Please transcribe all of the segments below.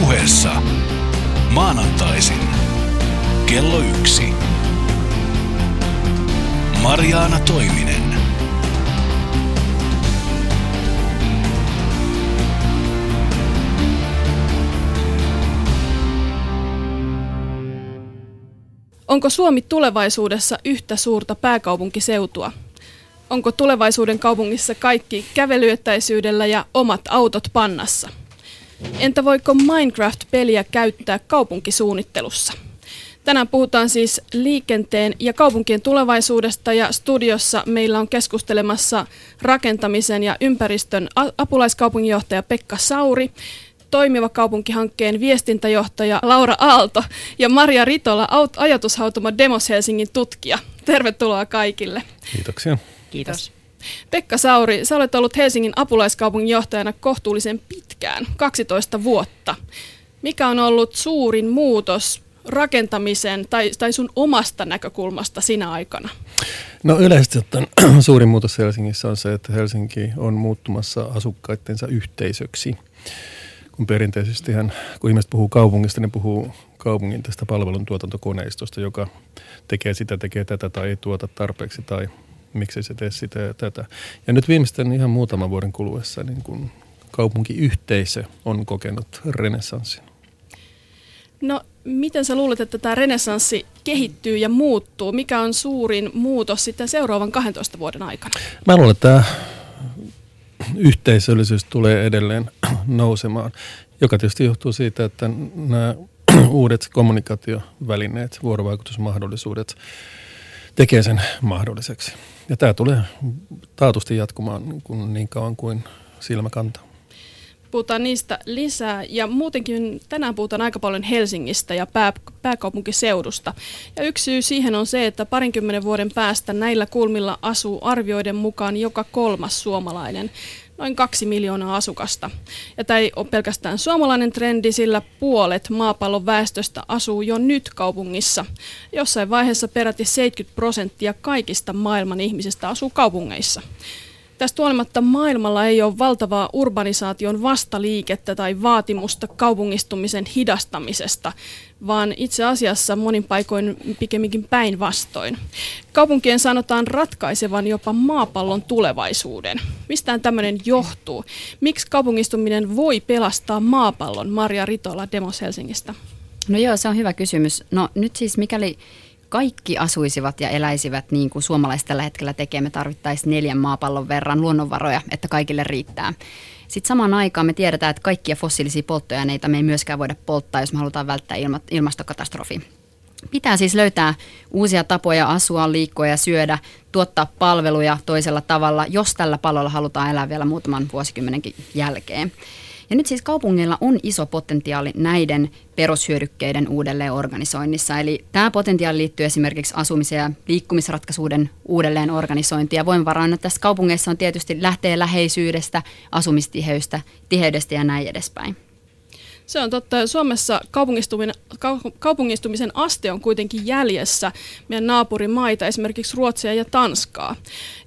puheessa maanantaisin kello yksi. Mariaana Toiminen. Onko Suomi tulevaisuudessa yhtä suurta pääkaupunkiseutua? Onko tulevaisuuden kaupungissa kaikki kävelyettäisyydellä ja omat autot pannassa? Entä voiko Minecraft-peliä käyttää kaupunkisuunnittelussa? Tänään puhutaan siis liikenteen ja kaupunkien tulevaisuudesta ja studiossa meillä on keskustelemassa rakentamisen ja ympäristön apulaiskaupunginjohtaja Pekka Sauri, toimiva kaupunkihankkeen viestintäjohtaja Laura Aalto ja Maria Ritola, ajatushautuma Demos Helsingin tutkija. Tervetuloa kaikille. Kiitoksia. Kiitos. Pekka Sauri, sä olet ollut Helsingin apulaiskaupungin johtajana kohtuullisen pitkään, 12 vuotta. Mikä on ollut suurin muutos rakentamisen tai, tai sun omasta näkökulmasta sinä aikana? No yleisesti ottaen suurin muutos Helsingissä on se, että Helsinki on muuttumassa asukkaittensa yhteisöksi. Kun perinteisesti hän, kun ihmiset puhuu kaupungista, niin puhuu kaupungin tästä palveluntuotantokoneistosta, joka tekee sitä, tekee tätä tai ei tuota tarpeeksi tai miksi se tee sitä ja tätä. Ja nyt viimeisten ihan muutaman vuoden kuluessa niin kun kaupunkiyhteisö on kokenut renessanssin. No, miten sä luulet, että tämä renessanssi kehittyy ja muuttuu? Mikä on suurin muutos sitten seuraavan 12 vuoden aikana? Mä luulen, että tämä yhteisöllisyys tulee edelleen nousemaan, joka tietysti johtuu siitä, että nämä uudet kommunikaatiovälineet, vuorovaikutusmahdollisuudet tekee sen mahdolliseksi. Ja tämä tulee taatusti jatkumaan niin, kuin niin kauan kuin silmä kantaa. Puhutaan niistä lisää ja muutenkin tänään puhutaan aika paljon Helsingistä ja pää, pääkaupunkiseudusta. Ja yksi syy siihen on se, että parinkymmenen vuoden päästä näillä kulmilla asuu arvioiden mukaan joka kolmas suomalainen noin kaksi miljoonaa asukasta. Ja tämä ei ole pelkästään suomalainen trendi, sillä puolet maapallon väestöstä asuu jo nyt kaupungissa. Jossain vaiheessa peräti 70 prosenttia kaikista maailman ihmisistä asuu kaupungeissa. Tästä huolimatta maailmalla ei ole valtavaa urbanisaation vastaliikettä tai vaatimusta kaupungistumisen hidastamisesta, vaan itse asiassa monin paikoin pikemminkin päinvastoin. Kaupunkien sanotaan ratkaisevan jopa maapallon tulevaisuuden. Mistään tämmöinen johtuu? Miksi kaupungistuminen voi pelastaa maapallon? Maria Ritola Demos Helsingistä. No joo, se on hyvä kysymys. No nyt siis mikäli kaikki asuisivat ja eläisivät niin kuin suomalaiset tällä hetkellä tekee, me tarvittaisiin neljän maapallon verran luonnonvaroja, että kaikille riittää. Sitten samaan aikaan me tiedetään, että kaikkia fossiilisia polttoaineita me ei myöskään voida polttaa, jos me halutaan välttää ilma, ilmastokatastrofi. Pitää siis löytää uusia tapoja asua, liikkua ja syödä, tuottaa palveluja toisella tavalla, jos tällä palolla halutaan elää vielä muutaman vuosikymmenenkin jälkeen. Ja nyt siis kaupungilla on iso potentiaali näiden perushyödykkeiden uudelleen organisoinnissa. Eli tämä potentiaali liittyy esimerkiksi asumisen ja liikkumisratkaisuuden uudelleen organisointiin. Ja voimavaroina tässä kaupungeissa on tietysti lähtee läheisyydestä, asumistiheydestä tiheydestä ja näin edespäin. Se on totta. Suomessa kaupungistumisen aste on kuitenkin jäljessä meidän naapurimaita, esimerkiksi Ruotsia ja Tanskaa.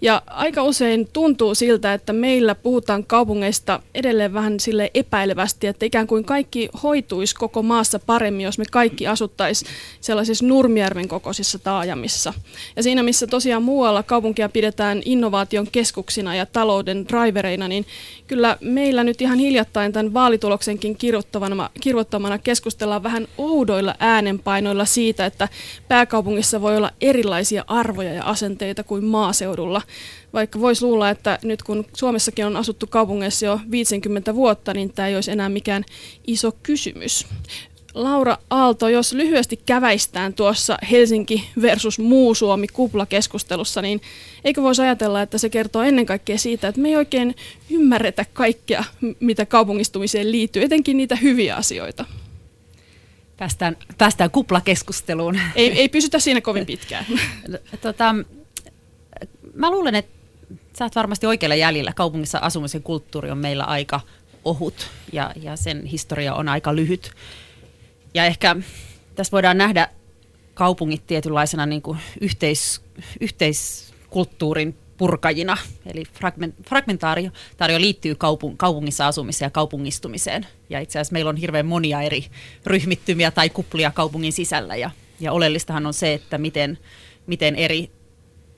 Ja aika usein tuntuu siltä, että meillä puhutaan kaupungeista edelleen vähän sille epäilevästi, että ikään kuin kaikki hoituisi koko maassa paremmin, jos me kaikki asuttaisiin sellaisissa Nurmijärven kokoisissa taajamissa. Ja siinä, missä tosiaan muualla kaupunkia pidetään innovaation keskuksina ja talouden drivereina, niin kyllä meillä nyt ihan hiljattain tämän vaalituloksenkin kirjoittavan kirjoittamana, kirjoittamana keskustellaan vähän oudoilla äänenpainoilla siitä, että pääkaupungissa voi olla erilaisia arvoja ja asenteita kuin maaseudulla. Vaikka voisi luulla, että nyt kun Suomessakin on asuttu kaupungeissa jo 50 vuotta, niin tämä ei olisi enää mikään iso kysymys. Laura Aalto, jos lyhyesti käväistään tuossa Helsinki versus muu Suomi kuplakeskustelussa, niin eikö voisi ajatella, että se kertoo ennen kaikkea siitä, että me ei oikein ymmärretä kaikkea, mitä kaupungistumiseen liittyy, etenkin niitä hyviä asioita? Päästään, päästään kuplakeskusteluun. Ei, ei pysytä siinä kovin pitkään. tota, mä luulen, että sä oot varmasti oikealla jäljellä. Kaupungissa asumisen kulttuuri on meillä aika ohut ja, ja sen historia on aika lyhyt. Ja ehkä tässä voidaan nähdä kaupungit tietynlaisena niin kuin yhteis, yhteiskulttuurin purkajina. Eli fragmentaatio liittyy kaupung, kaupungissa asumiseen ja kaupungistumiseen. Ja itse asiassa meillä on hirveän monia eri ryhmittymiä tai kuplia kaupungin sisällä. Ja, ja oleellistahan on se, että miten, miten eri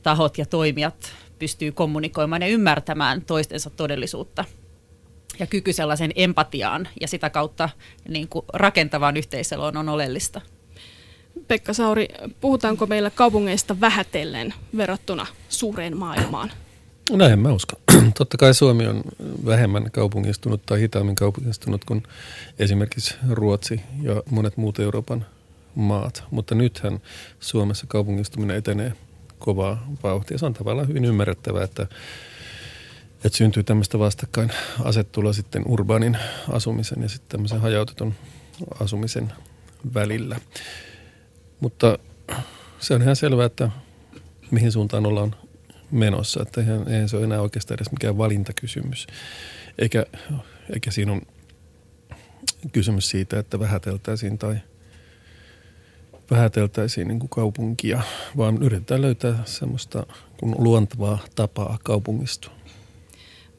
tahot ja toimijat pystyy kommunikoimaan ja ymmärtämään toistensa todellisuutta ja kyky sellaisen empatiaan ja sitä kautta niin kuin rakentavaan yhteiseloon on oleellista. Pekka Sauri, puhutaanko meillä kaupungeista vähätellen verrattuna suureen maailmaan? Näin mä uskon. Totta kai Suomi on vähemmän kaupungistunut tai hitaammin kaupungistunut kuin esimerkiksi Ruotsi ja monet muut Euroopan maat. Mutta nythän Suomessa kaupungistuminen etenee kovaa vauhtia. Se on tavallaan hyvin ymmärrettävää, että, että syntyy tämmöistä vastakkain asettua sitten urbaanin asumisen ja sitten tämmöisen hajautetun asumisen välillä. Mutta se on ihan selvää, että mihin suuntaan ollaan menossa. Että eihän, eihän se ole enää oikeastaan edes mikään valintakysymys. Eikä, eikä siinä on kysymys siitä, että vähäteltäisiin tai vähäteltäisiin niin kuin kaupunkia, vaan yritetään löytää semmoista kun luontevaa tapaa kaupungistua.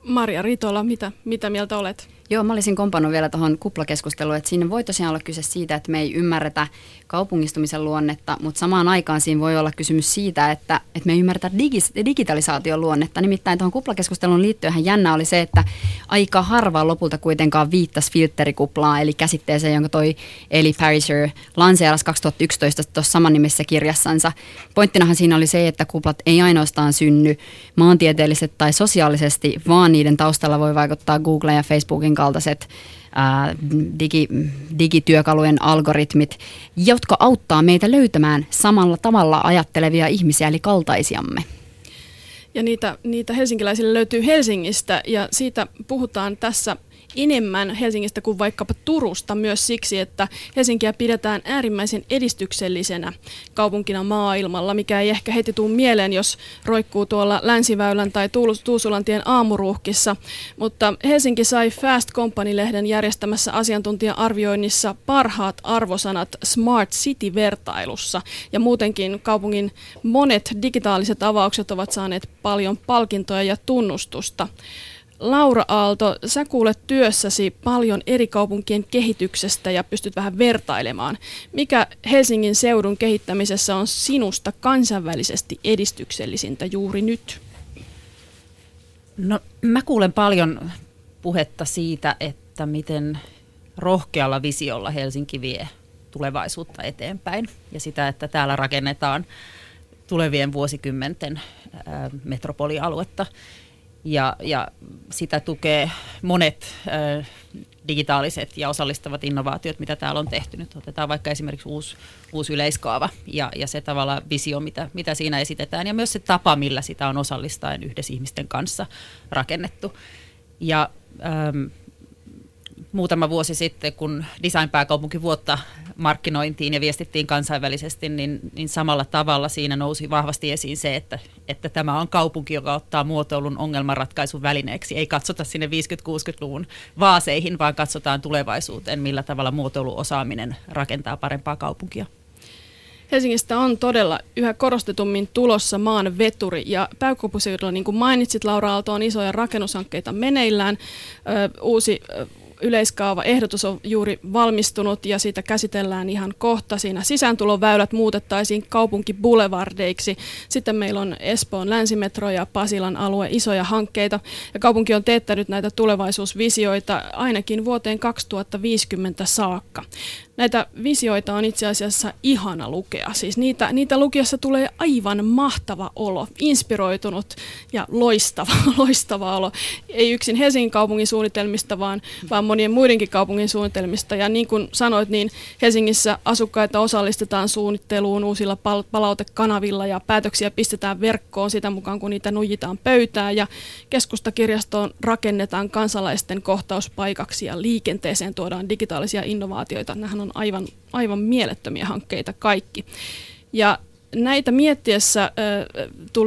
Maria Ritola, mitä, mitä mieltä olet? Joo, mä olisin kompannut vielä tuohon kuplakeskusteluun, että siinä voi tosiaan olla kyse siitä, että me ei ymmärretä kaupungistumisen luonnetta, mutta samaan aikaan siinä voi olla kysymys siitä, että, että me ei ymmärretä digi- digitalisaation luonnetta. Nimittäin tuohon kuplakeskusteluun liittyen jännä oli se, että aika harva lopulta kuitenkaan viittasi filterikuplaan, eli käsitteeseen, jonka toi Eli Pariser lanseerasi 2011 tuossa samannimessä kirjassansa. Pointtinahan siinä oli se, että kuplat ei ainoastaan synny maantieteellisesti tai sosiaalisesti, vaan niiden taustalla voi vaikuttaa Google ja Facebookin kaltaiset ää, digi, digityökalujen algoritmit, jotka auttaa meitä löytämään samalla tavalla ajattelevia ihmisiä, eli kaltaisiamme. Ja niitä, niitä helsinkiläisille löytyy Helsingistä ja siitä puhutaan tässä enemmän Helsingistä kuin vaikkapa Turusta myös siksi, että Helsinkiä pidetään äärimmäisen edistyksellisenä kaupunkina maailmalla, mikä ei ehkä heti tule mieleen, jos roikkuu tuolla Länsiväylän tai Tuusulantien aamuruuhkissa. Mutta Helsinki sai Fast Company-lehden järjestämässä asiantuntija-arvioinnissa parhaat arvosanat Smart City-vertailussa. Ja muutenkin kaupungin monet digitaaliset avaukset ovat saaneet paljon palkintoja ja tunnustusta. Laura Aalto, sä kuulet työssäsi paljon eri kaupunkien kehityksestä ja pystyt vähän vertailemaan. Mikä Helsingin seudun kehittämisessä on sinusta kansainvälisesti edistyksellisintä juuri nyt? No, mä kuulen paljon puhetta siitä, että miten rohkealla visiolla Helsinki vie tulevaisuutta eteenpäin ja sitä, että täällä rakennetaan tulevien vuosikymmenten metropolialuetta ja, ja sitä tukee monet ö, digitaaliset ja osallistavat innovaatiot, mitä täällä on tehty. Nyt otetaan vaikka esimerkiksi uusi, uusi yleiskaava ja, ja se tavalla visio, mitä, mitä siinä esitetään, ja myös se tapa, millä sitä on osallistaen yhdessä ihmisten kanssa rakennettu. Ja ähm, muutama vuosi sitten, kun Design-pääkaupunki vuotta markkinointiin ja viestittiin kansainvälisesti, niin, niin samalla tavalla siinä nousi vahvasti esiin se, että, että tämä on kaupunki, joka ottaa muotoilun ongelmanratkaisun välineeksi. Ei katsota sinne 50-60-luvun vaaseihin, vaan katsotaan tulevaisuuteen, millä tavalla muotoiluosaaminen rakentaa parempaa kaupunkia. Helsingistä on todella yhä korostetummin tulossa maan veturi ja pääkaupunkiseudulla, niin kuin mainitsit, Laura Aalto on isoja rakennushankkeita meneillään. Ö, uusi yleiskaava ehdotus on juuri valmistunut ja siitä käsitellään ihan kohta. Siinä sisääntuloväylät muutettaisiin kaupunkiboulevardeiksi. Sitten meillä on Espoon länsimetro ja Pasilan alue isoja hankkeita. Ja kaupunki on teettänyt näitä tulevaisuusvisioita ainakin vuoteen 2050 saakka. Näitä visioita on itse asiassa ihana lukea. Siis niitä, niitä lukiessa tulee aivan mahtava olo, inspiroitunut ja loistava, loistava olo. Ei yksin Helsingin kaupungin suunnitelmista, vaan, vaan monien muidenkin kaupungin suunnitelmista. Ja niin kuin sanoit, niin Helsingissä asukkaita osallistetaan suunnitteluun uusilla pal- palautekanavilla ja päätöksiä pistetään verkkoon sitä mukaan, kun niitä nujitaan pöytään. Ja keskustakirjastoon rakennetaan kansalaisten kohtauspaikaksi ja liikenteeseen tuodaan digitaalisia innovaatioita. Nämähän on aivan, aivan mielettömiä hankkeita kaikki. Ja näitä miettiessä äh,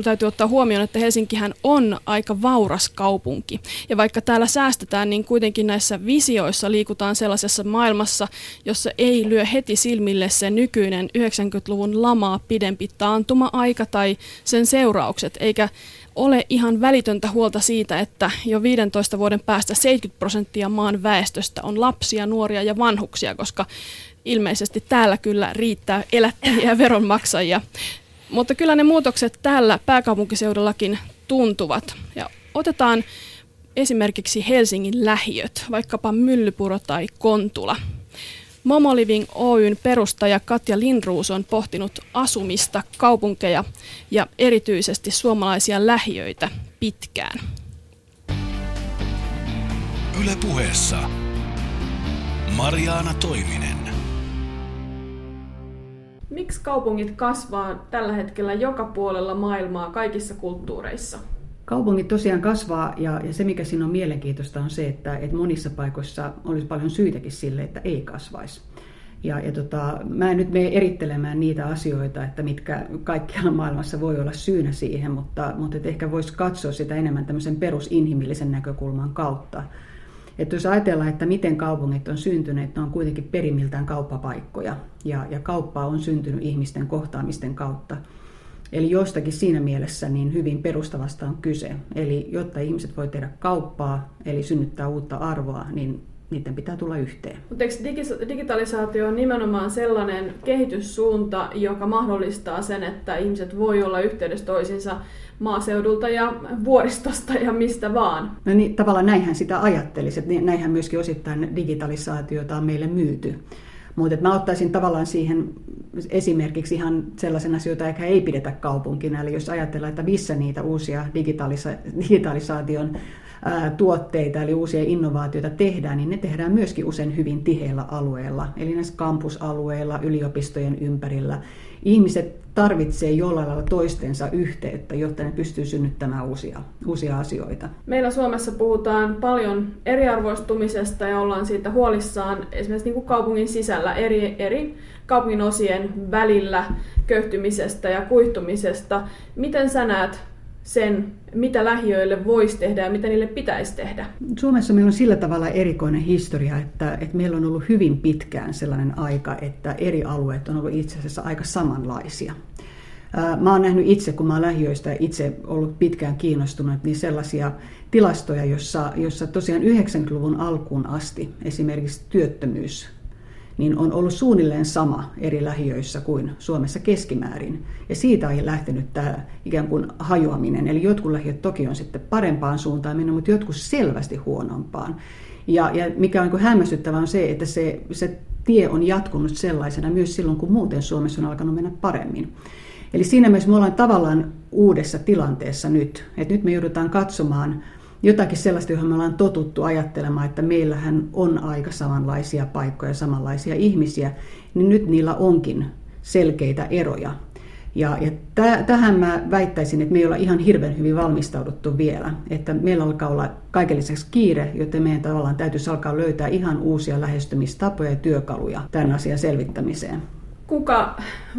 täytyy ottaa huomioon, että Helsinkihän on aika vauras kaupunki. Ja vaikka täällä säästetään, niin kuitenkin näissä visioissa liikutaan sellaisessa maailmassa, jossa ei lyö heti silmille se nykyinen 90-luvun lamaa pidempi taantuma-aika tai sen seuraukset, eikä ole ihan välitöntä huolta siitä, että jo 15 vuoden päästä 70 prosenttia maan väestöstä on lapsia, nuoria ja vanhuksia, koska ilmeisesti täällä kyllä riittää elättäjiä ja veronmaksajia. Mutta kyllä ne muutokset täällä pääkaupunkiseudullakin tuntuvat. Ja otetaan esimerkiksi Helsingin lähiöt, vaikkapa Myllypuro tai Kontula. Momo Living Oyn perustaja Katja Lindruus on pohtinut asumista, kaupunkeja ja erityisesti suomalaisia lähiöitä pitkään. Ylepuheessa Mariaana Toiminen. Miksi kaupungit kasvaa tällä hetkellä joka puolella maailmaa kaikissa kulttuureissa? Kaupungit tosiaan kasvaa ja, ja se mikä siinä on mielenkiintoista on se, että, että monissa paikoissa olisi paljon syytäkin sille, että ei kasvaisi. Ja, ja tota, mä en nyt mene erittelemään niitä asioita, että mitkä kaikkialla maailmassa voi olla syynä siihen, mutta, mutta et ehkä voisi katsoa sitä enemmän tämmöisen perusinhimillisen näkökulman kautta. Että jos ajatellaan, että miten kaupungit on syntyneet, ne on kuitenkin perimiltään kauppapaikkoja ja, ja kauppa on syntynyt ihmisten kohtaamisten kautta. Eli jostakin siinä mielessä niin hyvin perustavasta on kyse. Eli jotta ihmiset voi tehdä kauppaa, eli synnyttää uutta arvoa, niin niiden pitää tulla yhteen. Mutta eikö digitalisaatio on nimenomaan sellainen kehityssuunta, joka mahdollistaa sen, että ihmiset voi olla yhteydessä toisinsa maaseudulta ja vuoristosta ja mistä vaan? No niin, tavallaan näinhän sitä ajattelisi, että näinhän myöskin osittain digitalisaatiota on meille myyty. Mutta mä ottaisin tavallaan siihen esimerkiksi ihan sellaisen asioita, joita ei pidetä kaupunkina. Eli jos ajatellaan, että missä niitä uusia digitalisa- digitalisaation tuotteita, eli uusia innovaatioita tehdään, niin ne tehdään myöskin usein hyvin tiheillä alueilla, eli näissä kampusalueilla, yliopistojen ympärillä. Ihmiset tarvitsee jollain lailla toistensa yhteyttä, jotta ne pystyy synnyttämään uusia, uusia asioita. Meillä Suomessa puhutaan paljon eriarvoistumisesta ja ollaan siitä huolissaan esimerkiksi niin kuin kaupungin sisällä eri, eri kaupungin osien välillä köyhtymisestä ja kuihtumisesta. Miten sä näet sen, mitä lähiöille voisi tehdä ja mitä niille pitäisi tehdä? Suomessa meillä on sillä tavalla erikoinen historia, että, että meillä on ollut hyvin pitkään sellainen aika, että eri alueet on ollut itse asiassa aika samanlaisia. Mä oon nähnyt itse, kun mä oon lähiöistä itse ollut pitkään kiinnostunut, niin sellaisia tilastoja, jossa, jossa tosiaan 90-luvun alkuun asti esimerkiksi työttömyys niin on ollut suunnilleen sama eri lähiöissä kuin Suomessa keskimäärin. Ja siitä on lähtenyt tämä ikään kuin hajoaminen. Eli jotkut lähiöt toki on sitten parempaan suuntaan mennyt, mutta jotkut selvästi huonompaan. Ja, ja mikä on niin hämmästyttävää on se, että se, se tie on jatkunut sellaisena myös silloin, kun muuten Suomessa on alkanut mennä paremmin. Eli siinä mielessä me ollaan tavallaan uudessa tilanteessa nyt. Että nyt me joudutaan katsomaan jotakin sellaista, johon me ollaan totuttu ajattelemaan, että meillähän on aika samanlaisia paikkoja, samanlaisia ihmisiä, niin nyt niillä onkin selkeitä eroja. Ja, ja täh, tähän mä väittäisin, että me ei olla ihan hirveän hyvin valmistauduttu vielä. Että meillä alkaa olla kaiken lisäksi kiire, joten meidän tavallaan täytyisi alkaa löytää ihan uusia lähestymistapoja ja työkaluja tämän asian selvittämiseen. Kuka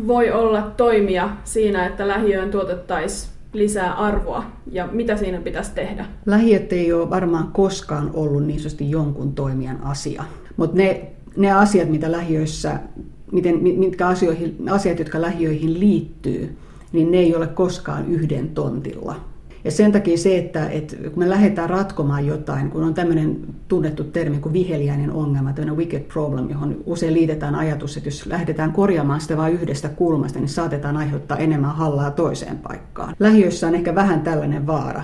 voi olla toimija siinä, että lähiöön tuotettaisiin lisää arvoa ja mitä siinä pitäisi tehdä? Lähiöt ei ole varmaan koskaan ollut niin sanotusti jonkun toimijan asia, mutta ne, ne asiat, mitä lähiöissä, miten, mitkä asioihin, asiat, jotka lähiöihin liittyy, niin ne ei ole koskaan yhden tontilla ja sen takia se, että, että kun me lähdetään ratkomaan jotain, kun on tämmöinen tunnettu termi kuin viheliäinen ongelma, tämmöinen wicked problem, johon usein liitetään ajatus, että jos lähdetään korjaamaan sitä vain yhdestä kulmasta, niin saatetaan aiheuttaa enemmän hallaa toiseen paikkaan. Lähiöissä on ehkä vähän tällainen vaara.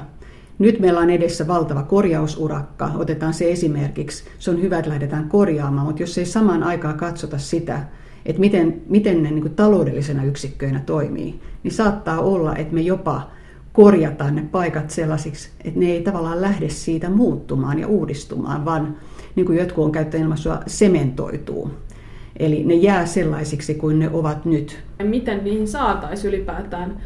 Nyt meillä on edessä valtava korjausurakka, otetaan se esimerkiksi. Se on hyvä, että lähdetään korjaamaan, mutta jos ei samaan aikaan katsota sitä, että miten, miten ne niin taloudellisena yksikköinä toimii, niin saattaa olla, että me jopa korjataan ne paikat sellaisiksi, että ne ei tavallaan lähde siitä muuttumaan ja uudistumaan, vaan niin kuin jotkut on käyttänyt ilmaisua, sementoituu. Eli ne jää sellaisiksi kuin ne ovat nyt. Ja miten niihin saataisiin ylipäätään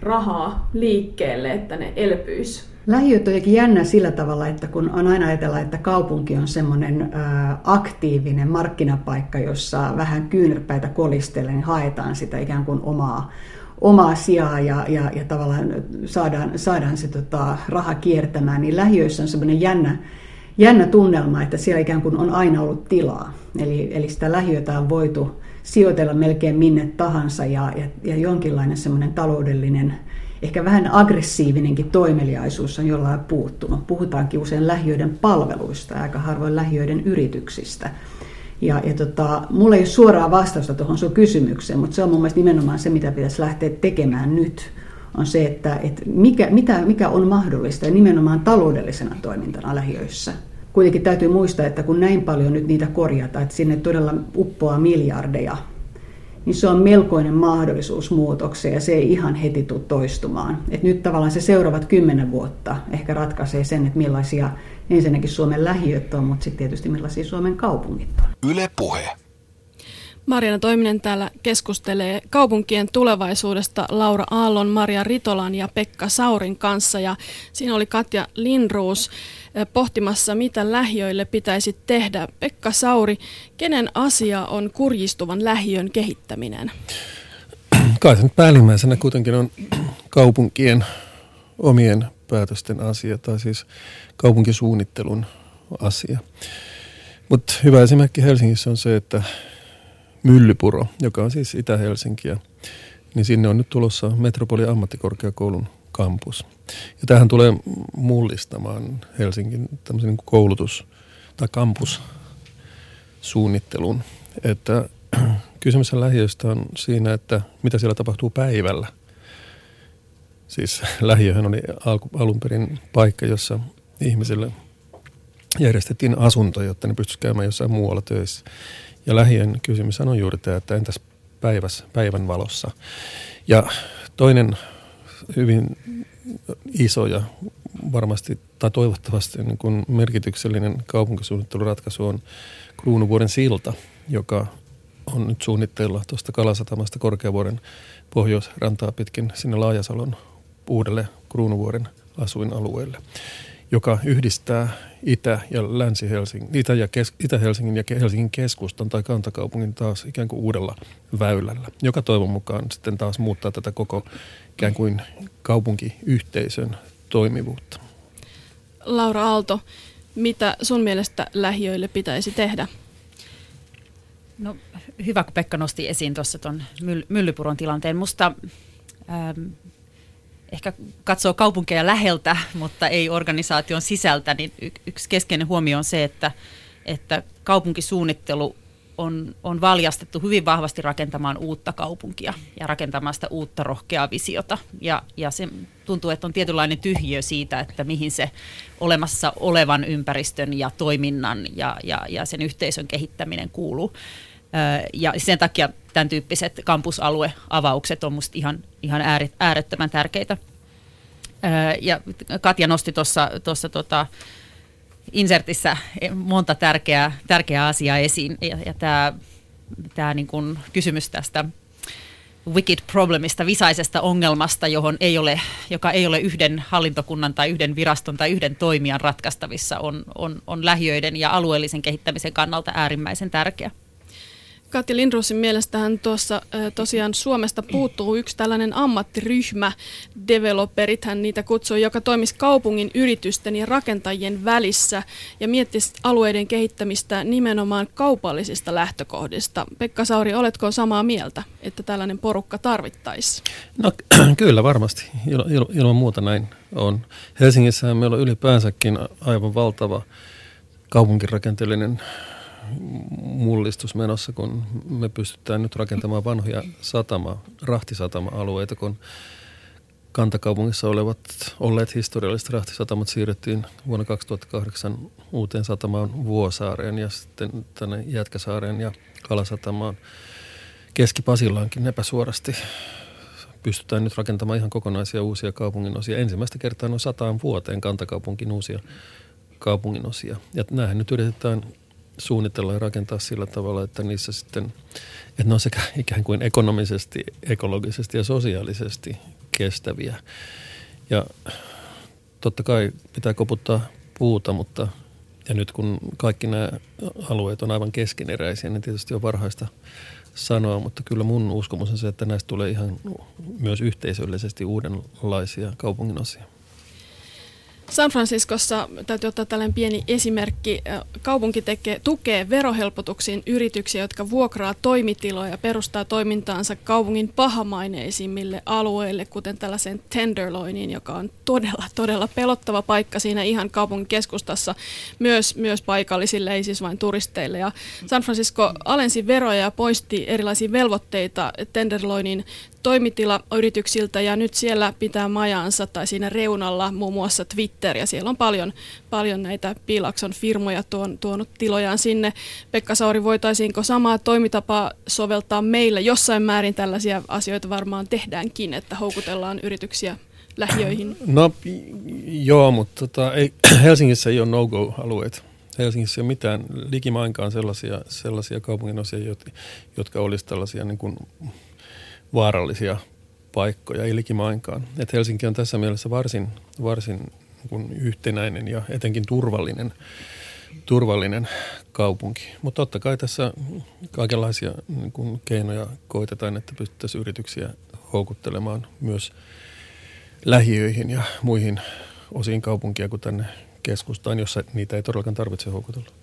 rahaa liikkeelle, että ne elpyisi? Lähiöt on jännä sillä tavalla, että kun on aina ajatella, että kaupunki on semmoinen aktiivinen markkinapaikka, jossa vähän kyynärpäitä kolistellen niin haetaan sitä ikään kuin omaa omaa sijaa ja, ja, ja tavallaan saadaan, saadaan se tota, raha kiertämään, niin lähiöissä on semmoinen jännä, jännä tunnelma, että siellä ikään kuin on aina ollut tilaa. Eli, eli sitä lähiötä on voitu sijoitella melkein minne tahansa ja, ja, ja jonkinlainen semmoinen taloudellinen ehkä vähän aggressiivinenkin toimeliaisuus on jollain puuttunut. Puhutaankin usein lähiöiden palveluista ja aika harvoin lähiöiden yrityksistä. Ja, ja tota, mulla ei ole suoraa vastausta tuohon sun kysymykseen, mutta se on mun mielestä nimenomaan se, mitä pitäisi lähteä tekemään nyt, on se, että, että mikä, mitä, mikä on mahdollista ja nimenomaan taloudellisena toimintana lähiöissä. Kuitenkin täytyy muistaa, että kun näin paljon nyt niitä korjataan, että sinne todella uppoaa miljardeja niin se on melkoinen mahdollisuus muutokseen ja se ei ihan heti tule toistumaan. Et nyt tavallaan se seuraavat kymmenen vuotta ehkä ratkaisee sen, että millaisia ensinnäkin Suomen lähiöt on, mutta sitten tietysti millaisia Suomen kaupungit on. Yle Puhe. Marjana Toiminen täällä keskustelee kaupunkien tulevaisuudesta Laura Aallon, Maria Ritolan ja Pekka Saurin kanssa. Ja siinä oli Katja Lindruus eh, pohtimassa, mitä lähiöille pitäisi tehdä. Pekka Sauri, kenen asia on kurjistuvan lähiön kehittäminen? Kai se nyt päällimmäisenä kuitenkin on kaupunkien omien päätösten asia, tai siis kaupunkisuunnittelun asia. Mutta hyvä esimerkki Helsingissä on se, että Myllypuro, joka on siis Itä-Helsinkiä, niin sinne on nyt tulossa Metropoli ammattikorkeakoulun kampus. Ja tähän tulee mullistamaan Helsingin tämmöisen niin koulutus- tai kampussuunnittelun. Että kysymys lähiöistä on siinä, että mitä siellä tapahtuu päivällä. Siis lähiöhän oli alun perin paikka, jossa ihmisille järjestettiin asunto, jotta ne pystyisivät käymään jossain muualla töissä. Ja lähien kysymys on juuri tämä, että entäs päiväs, päivän valossa. Ja toinen hyvin iso ja varmasti tai toivottavasti niin kuin merkityksellinen kaupunkisuunnitteluratkaisu on Kruunuvuoren silta, joka on nyt suunnitteilla tuosta Kalasatamasta Korkeavuoren pohjoisrantaa pitkin sinne Laajasalon uudelle Kruunuvuoren asuinalueelle joka yhdistää Itä- ja Länsi-Helsingin, Itä- ja kes, Itä-Helsingin ja Helsingin keskustan tai kantakaupungin taas ikään kuin uudella väylällä, joka toivon mukaan sitten taas muuttaa tätä koko ikään kuin kaupunkiyhteisön toimivuutta. Laura Aalto, mitä sun mielestä lähiöille pitäisi tehdä? No hyvä, kun Pekka nosti esiin tuossa tuon Myllypuron tilanteen. Musta ähm, ehkä katsoo kaupunkeja läheltä, mutta ei organisaation sisältä, niin yksi keskeinen huomio on se, että, että kaupunkisuunnittelu on, on valjastettu hyvin vahvasti rakentamaan uutta kaupunkia ja rakentamaan sitä uutta rohkeaa visiota. Ja, ja se tuntuu, että on tietynlainen tyhjiö siitä, että mihin se olemassa olevan ympäristön ja toiminnan ja, ja, ja sen yhteisön kehittäminen kuuluu. Ja sen takia tämän tyyppiset kampusalueavaukset on minusta ihan, ihan äärettömän tärkeitä. Ja Katja nosti tuossa tota, insertissä monta tärkeää, tärkeää asiaa esiin. Ja, ja tämä tää niin kun kysymys tästä wicked problemista, visaisesta ongelmasta, johon ei ole, joka ei ole yhden hallintokunnan tai yhden viraston tai yhden toimijan ratkaistavissa, on, on, on lähiöiden ja alueellisen kehittämisen kannalta äärimmäisen tärkeä. Kati Lindrosin mielestähän tuossa tosiaan Suomesta puuttuu yksi tällainen ammattiryhmä, developerit hän niitä kutsuu, joka toimisi kaupungin yritysten ja rakentajien välissä ja miettisi alueiden kehittämistä nimenomaan kaupallisista lähtökohdista. Pekka Sauri, oletko samaa mieltä, että tällainen porukka tarvittaisi? No kyllä varmasti, Il, il, ilman muuta näin on. Helsingissä meillä on ylipäänsäkin aivan valtava kaupunkirakenteellinen mullistus menossa, kun me pystytään nyt rakentamaan vanhoja satama, rahtisatama-alueita, kun kantakaupungissa olevat olleet historialliset rahtisatamat siirrettiin vuonna 2008 uuteen satamaan Vuosaareen ja sitten tänne Jätkäsaareen ja Kalasatamaan. Keski-Pasillaankin epäsuorasti pystytään nyt rakentamaan ihan kokonaisia uusia kaupunginosia. Ensimmäistä kertaa on sataan vuoteen kantakaupunkin uusia kaupunginosia. Ja näinhän nyt yritetään suunnitella ja rakentaa sillä tavalla, että niissä sitten, että ne on sekä ikään kuin ekonomisesti, ekologisesti ja sosiaalisesti kestäviä. Ja totta kai pitää koputtaa puuta, mutta ja nyt kun kaikki nämä alueet on aivan keskeneräisiä, niin tietysti on varhaista sanoa, mutta kyllä mun uskomus on se, että näistä tulee ihan myös yhteisöllisesti uudenlaisia kaupunginosia. San Franciscossa täytyy ottaa tällainen pieni esimerkki. Kaupunki tekee, tukee verohelpotuksiin yrityksiä, jotka vuokraa toimitiloja ja perustaa toimintaansa kaupungin pahamaineisimmille alueille, kuten tällaisen Tenderloiniin, joka on todella, todella pelottava paikka siinä ihan kaupungin keskustassa, myös, myös paikallisille, ei siis vain turisteille. Ja San Francisco alensi veroja ja poisti erilaisia velvoitteita Tenderloinin toimitilayrityksiltä ja nyt siellä pitää majansa tai siinä reunalla muun muassa Twitter ja siellä on paljon, paljon näitä Piilakson firmoja tuon, tuonut tilojaan sinne. Pekka Sauri, voitaisiinko samaa toimitapaa soveltaa meillä? Jossain määrin tällaisia asioita varmaan tehdäänkin, että houkutellaan yrityksiä lähiöihin. No joo, mutta tota, ei, Helsingissä ei ole no-go-alueita. Helsingissä ei ole mitään likimainkaan sellaisia, sellaisia kaupunginosia, jotka olisi tällaisia niin kuin vaarallisia paikkoja, ei likimainkaan. Et Helsinki on tässä mielessä varsin, varsin niin yhtenäinen ja etenkin turvallinen, turvallinen kaupunki. Mutta totta kai tässä kaikenlaisia niin kuin keinoja koitetaan, että pystyttäisiin yrityksiä houkuttelemaan myös lähiöihin ja muihin osiin kaupunkia kuin tänne keskustaan, jossa niitä ei todellakaan tarvitse houkutella.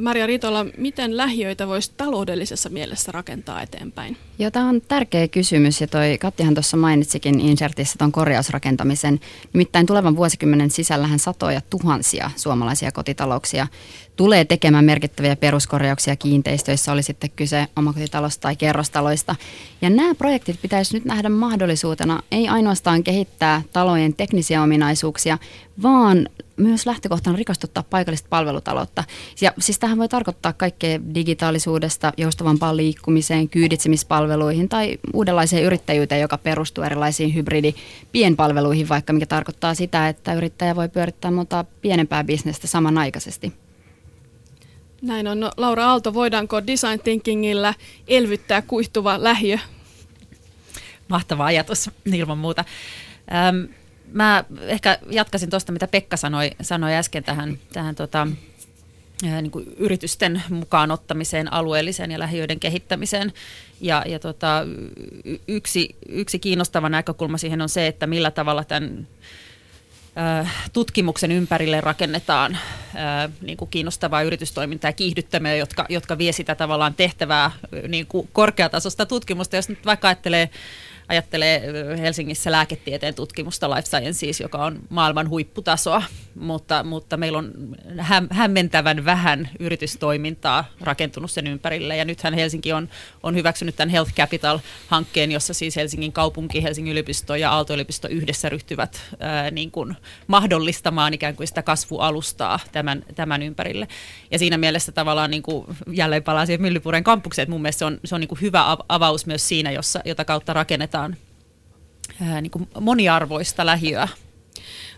Maria Ritola, miten lähiöitä voisi taloudellisessa mielessä rakentaa eteenpäin? Joo, tämä on tärkeä kysymys ja toi Kattihan tuossa mainitsikin insertissä tuon korjausrakentamisen. Nimittäin tulevan vuosikymmenen sisällähän satoja tuhansia suomalaisia kotitalouksia tulee tekemään merkittäviä peruskorjauksia kiinteistöissä, oli sitten kyse omakotitalosta tai kerrostaloista. Ja nämä projektit pitäisi nyt nähdä mahdollisuutena ei ainoastaan kehittää talojen teknisiä ominaisuuksia, vaan myös lähtökohtana rikastuttaa paikallista palvelutaloutta. Ja siis tähän voi tarkoittaa kaikkea digitaalisuudesta, joustavampaan liikkumiseen, kyyditsemispalveluihin tai uudenlaiseen yrittäjyyteen, joka perustuu erilaisiin hybridi-pienpalveluihin, vaikka mikä tarkoittaa sitä, että yrittäjä voi pyörittää monta pienempää bisnestä samanaikaisesti. Näin on. No, Laura Aalto, voidaanko design thinkingillä elvyttää kuihtuva lähiö? Mahtava ajatus ilman muuta. Ähm, mä ehkä jatkaisin tuosta, mitä Pekka sanoi, sanoi äsken tähän, tähän tota, niin kuin yritysten mukaan ottamiseen, alueelliseen ja lähiöiden kehittämiseen. Ja, ja tota, yksi, yksi kiinnostava näkökulma siihen on se, että millä tavalla tämän tutkimuksen ympärille rakennetaan niin kuin kiinnostavaa yritystoimintaa ja kiihdyttämiä, jotka, jotka vie sitä tavallaan tehtävää niin kuin korkeatasosta tutkimusta. Jos nyt vaikka ajattelee ajattelee Helsingissä lääketieteen tutkimusta Life Sciences, joka on maailman huipputasoa, mutta, mutta meillä on hämmentävän vähän yritystoimintaa rakentunut sen ympärille. Ja nythän Helsinki on, on hyväksynyt tämän Health Capital-hankkeen, jossa siis Helsingin kaupunki, Helsingin yliopisto ja Aalto-yliopisto yhdessä ryhtyvät ää, niin kuin mahdollistamaan ikään kuin sitä kasvualustaa tämän, tämän ympärille. Ja siinä mielessä tavallaan niin kuin, jälleen palaa siihen Myllypuren kampukseen, että mun mielestä se on, se on niin kuin hyvä avaus myös siinä, jossa, jota kautta rakennetaan ää, niin kuin moniarvoista lähiöä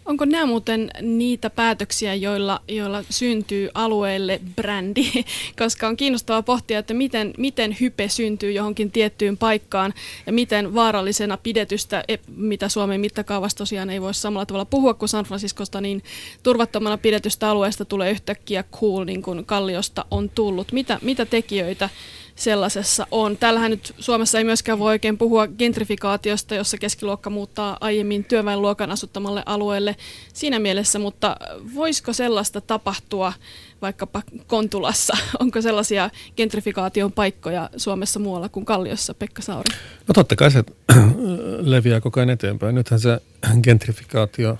Onko nämä muuten niitä päätöksiä, joilla, joilla syntyy alueelle brändi? Koska on kiinnostavaa pohtia, että miten, miten hype syntyy johonkin tiettyyn paikkaan ja miten vaarallisena pidetystä, e, mitä Suomen mittakaavassa tosiaan ei voi samalla tavalla puhua kuin San Franciscosta, niin turvattomana pidetystä alueesta tulee yhtäkkiä cool, niin kuin Kalliosta on tullut. Mitä, mitä tekijöitä sellaisessa on. Täällähän nyt Suomessa ei myöskään voi oikein puhua gentrifikaatiosta, jossa keskiluokka muuttaa aiemmin työväenluokan asuttamalle alueelle siinä mielessä, mutta voisiko sellaista tapahtua vaikkapa Kontulassa? Onko sellaisia gentrifikaation paikkoja Suomessa muualla kuin Kalliossa, Pekka Sauri? No totta kai se leviää koko ajan eteenpäin. Nythän se gentrifikaatio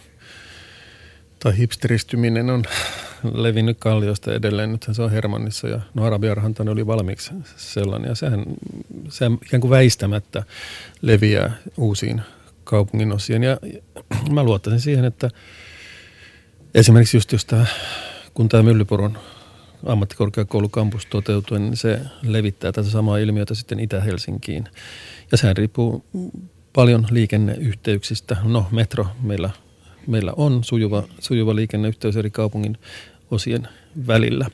tai hipsteristyminen on levinnyt kalliosta edelleen. Nythän se on Hermannissa ja no Arabiarhantani oli valmiiksi sellainen. Ja sehän, sehän ikään kuin väistämättä leviää uusiin kaupungin osien. Ja mä luottaisin siihen, että esimerkiksi just jos tämä, kun tämä Myllypuron ammattikorkeakoulukampus toteutuu, niin se levittää tätä samaa ilmiötä sitten Itä-Helsinkiin. Ja sehän riippuu paljon liikenneyhteyksistä. No metro meillä, meillä on sujuva, sujuva liikenneyhteys eri kaupungin osien välillä.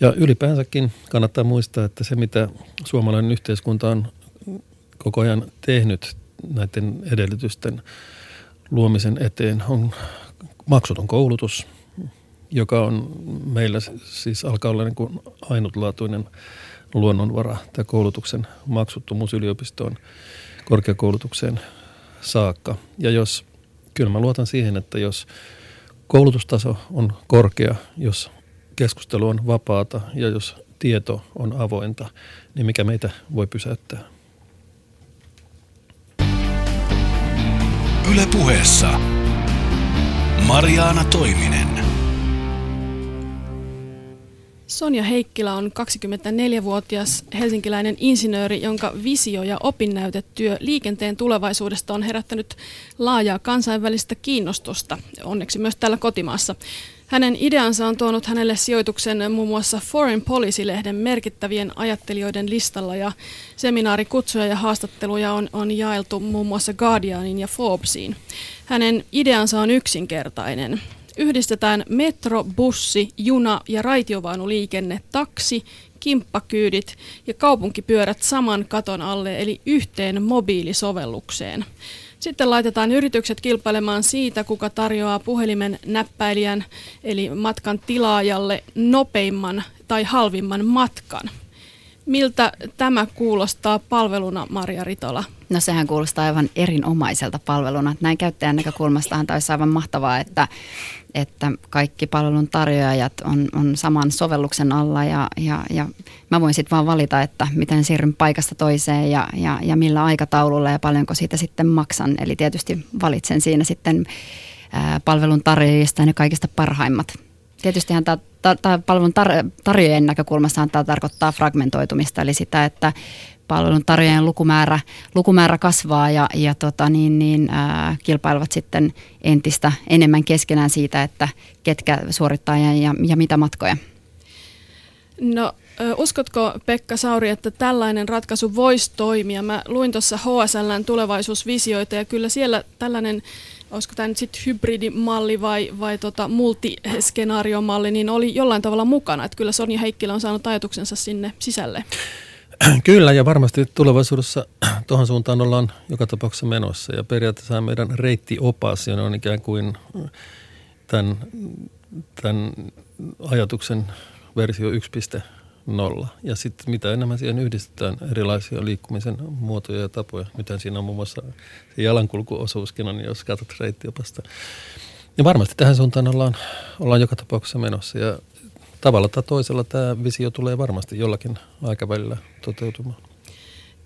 Ja ylipäänsäkin kannattaa muistaa, että se mitä suomalainen yhteiskunta on koko ajan tehnyt näiden edellytysten luomisen eteen on maksuton koulutus, joka on meillä siis alkaa olla niin kuin ainutlaatuinen luonnonvara, tämä koulutuksen maksuttomuus yliopistoon korkeakoulutukseen saakka. Ja jos, kyllä mä luotan siihen, että jos koulutustaso on korkea, jos keskustelu on vapaata ja jos tieto on avointa, niin mikä meitä voi pysäyttää? Ylepuheessa Mariaana Toiminen. Sonja Heikkilä on 24-vuotias helsinkiläinen insinööri, jonka visio ja opinnäytetyö liikenteen tulevaisuudesta on herättänyt laajaa kansainvälistä kiinnostusta, onneksi myös täällä kotimaassa. Hänen ideansa on tuonut hänelle sijoituksen muun muassa Foreign Policy-lehden merkittävien ajattelijoiden listalla ja seminaarikutsuja ja haastatteluja on, on jaeltu muun muassa Guardianin ja Forbesiin. Hänen ideansa on yksinkertainen yhdistetään metro, bussi, juna ja raitiovaunuliikenne, taksi, kimppakyydit ja kaupunkipyörät saman katon alle eli yhteen mobiilisovellukseen. Sitten laitetaan yritykset kilpailemaan siitä, kuka tarjoaa puhelimen näppäilijän eli matkan tilaajalle nopeimman tai halvimman matkan. Miltä tämä kuulostaa palveluna, Maria Ritola? No sehän kuulostaa aivan erinomaiselta palveluna. Näin käyttäjän näkökulmastahan olisi aivan mahtavaa, että, että kaikki palvelun tarjoajat on, on saman sovelluksen alla ja, ja, ja mä voin sitten vaan valita, että miten siirryn paikasta toiseen ja, ja, ja millä aikataululla ja paljonko siitä sitten maksan. Eli tietysti valitsen siinä sitten palvelun tarjoajista ne kaikista parhaimmat. Tietystihän tämä ta, palvelun tar- tarjoajien näkökulmasta tämä tarkoittaa fragmentoitumista, eli sitä, että palvelun tarjoajien lukumäärä, lukumäärä kasvaa ja, ja tota, niin, niin, ää, kilpailevat sitten entistä enemmän keskenään siitä, että ketkä suorittaa ja, ja, ja mitä matkoja. No Uskotko Pekka Sauri, että tällainen ratkaisu voisi toimia? Mä luin tuossa HSLn tulevaisuusvisioita ja kyllä siellä tällainen, olisiko tämä nyt sitten hybridimalli vai, vai tota multiskenaariomalli, niin oli jollain tavalla mukana. Että kyllä Sonja Heikkilä on saanut ajatuksensa sinne sisälle. Kyllä, ja varmasti tulevaisuudessa tuohon suuntaan ollaan joka tapauksessa menossa. Ja periaatteessa meidän reittiopas, on ikään kuin tämän, tämän ajatuksen versio 1.0. Ja sitten mitä enemmän siihen yhdistetään erilaisia liikkumisen muotoja ja tapoja, mitä siinä on muun muassa se jalankulkuosuuskin on, jos katsot reittiopasta. Ja varmasti tähän suuntaan ollaan, ollaan joka tapauksessa menossa. Ja tavalla tai toisella tämä visio tulee varmasti jollakin aikavälillä toteutumaan.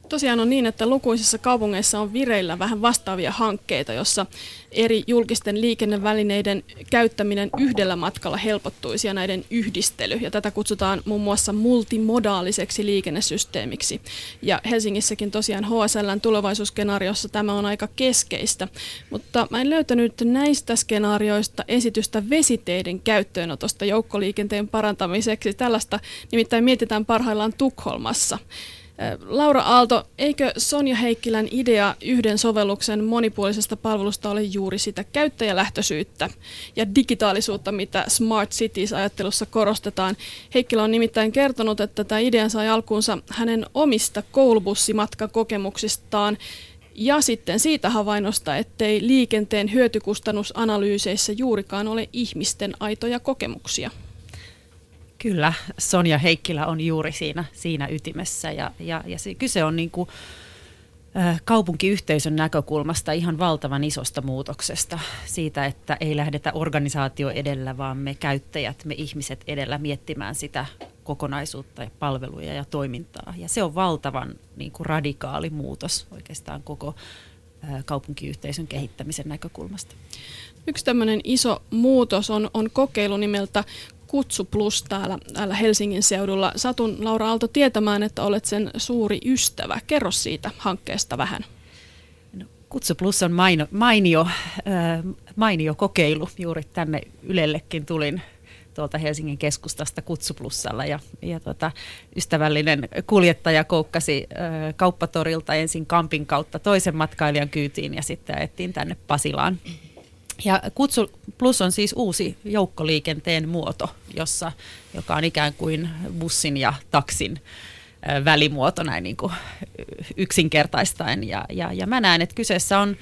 Tosiaan on niin, että lukuisissa kaupungeissa on vireillä vähän vastaavia hankkeita, jossa eri julkisten liikennevälineiden käyttäminen yhdellä matkalla helpottuisi ja näiden yhdistely. Ja tätä kutsutaan muun muassa multimodaaliseksi liikennesysteemiksi. Ja Helsingissäkin tosiaan HSLn tulevaisuusskenaariossa tämä on aika keskeistä. Mutta mä en löytänyt näistä skenaarioista esitystä vesiteiden käyttöönotosta joukkoliikenteen parantamiseksi. Tällaista nimittäin mietitään parhaillaan Tukholmassa. Laura Aalto, eikö Sonja Heikkilän idea yhden sovelluksen monipuolisesta palvelusta ole juuri sitä käyttäjälähtöisyyttä ja digitaalisuutta, mitä Smart Cities-ajattelussa korostetaan? Heikkilä on nimittäin kertonut, että tämä idea sai alkuunsa hänen omista koulubussimatkakokemuksistaan ja sitten siitä havainnosta, ettei liikenteen hyötykustannusanalyyseissä juurikaan ole ihmisten aitoja kokemuksia. Kyllä, Sonja Heikkilä on juuri siinä, siinä ytimessä ja, ja, ja se, kyse on niin kuin, kaupunkiyhteisön näkökulmasta ihan valtavan isosta muutoksesta siitä, että ei lähdetä organisaatio edellä, vaan me käyttäjät, me ihmiset edellä miettimään sitä kokonaisuutta ja palveluja ja toimintaa. Ja se on valtavan niin kuin radikaali muutos oikeastaan koko kaupunkiyhteisön kehittämisen näkökulmasta. Yksi tämmöinen iso muutos on, on kokeilu nimeltä Kutsu Plus täällä, täällä Helsingin seudulla. Satun Laura Aalto tietämään, että olet sen suuri ystävä. Kerro siitä hankkeesta vähän. No, Kutsu Plus on maino, mainio, äh, mainio kokeilu. Juuri tänne Ylellekin tulin tuolta Helsingin keskustasta Kutsuplussalla ja, ja tota, ystävällinen kuljettaja koukkasi äh, kauppatorilta ensin Kampin kautta toisen matkailijan kyytiin ja sitten ajettiin tänne Pasilaan. Ja Kutsu Plus on siis uusi joukkoliikenteen muoto, jossa, joka on ikään kuin bussin ja taksin välimuoto näin niin kuin yksinkertaistaen. Ja, ja, ja mä näen, että kyseessä on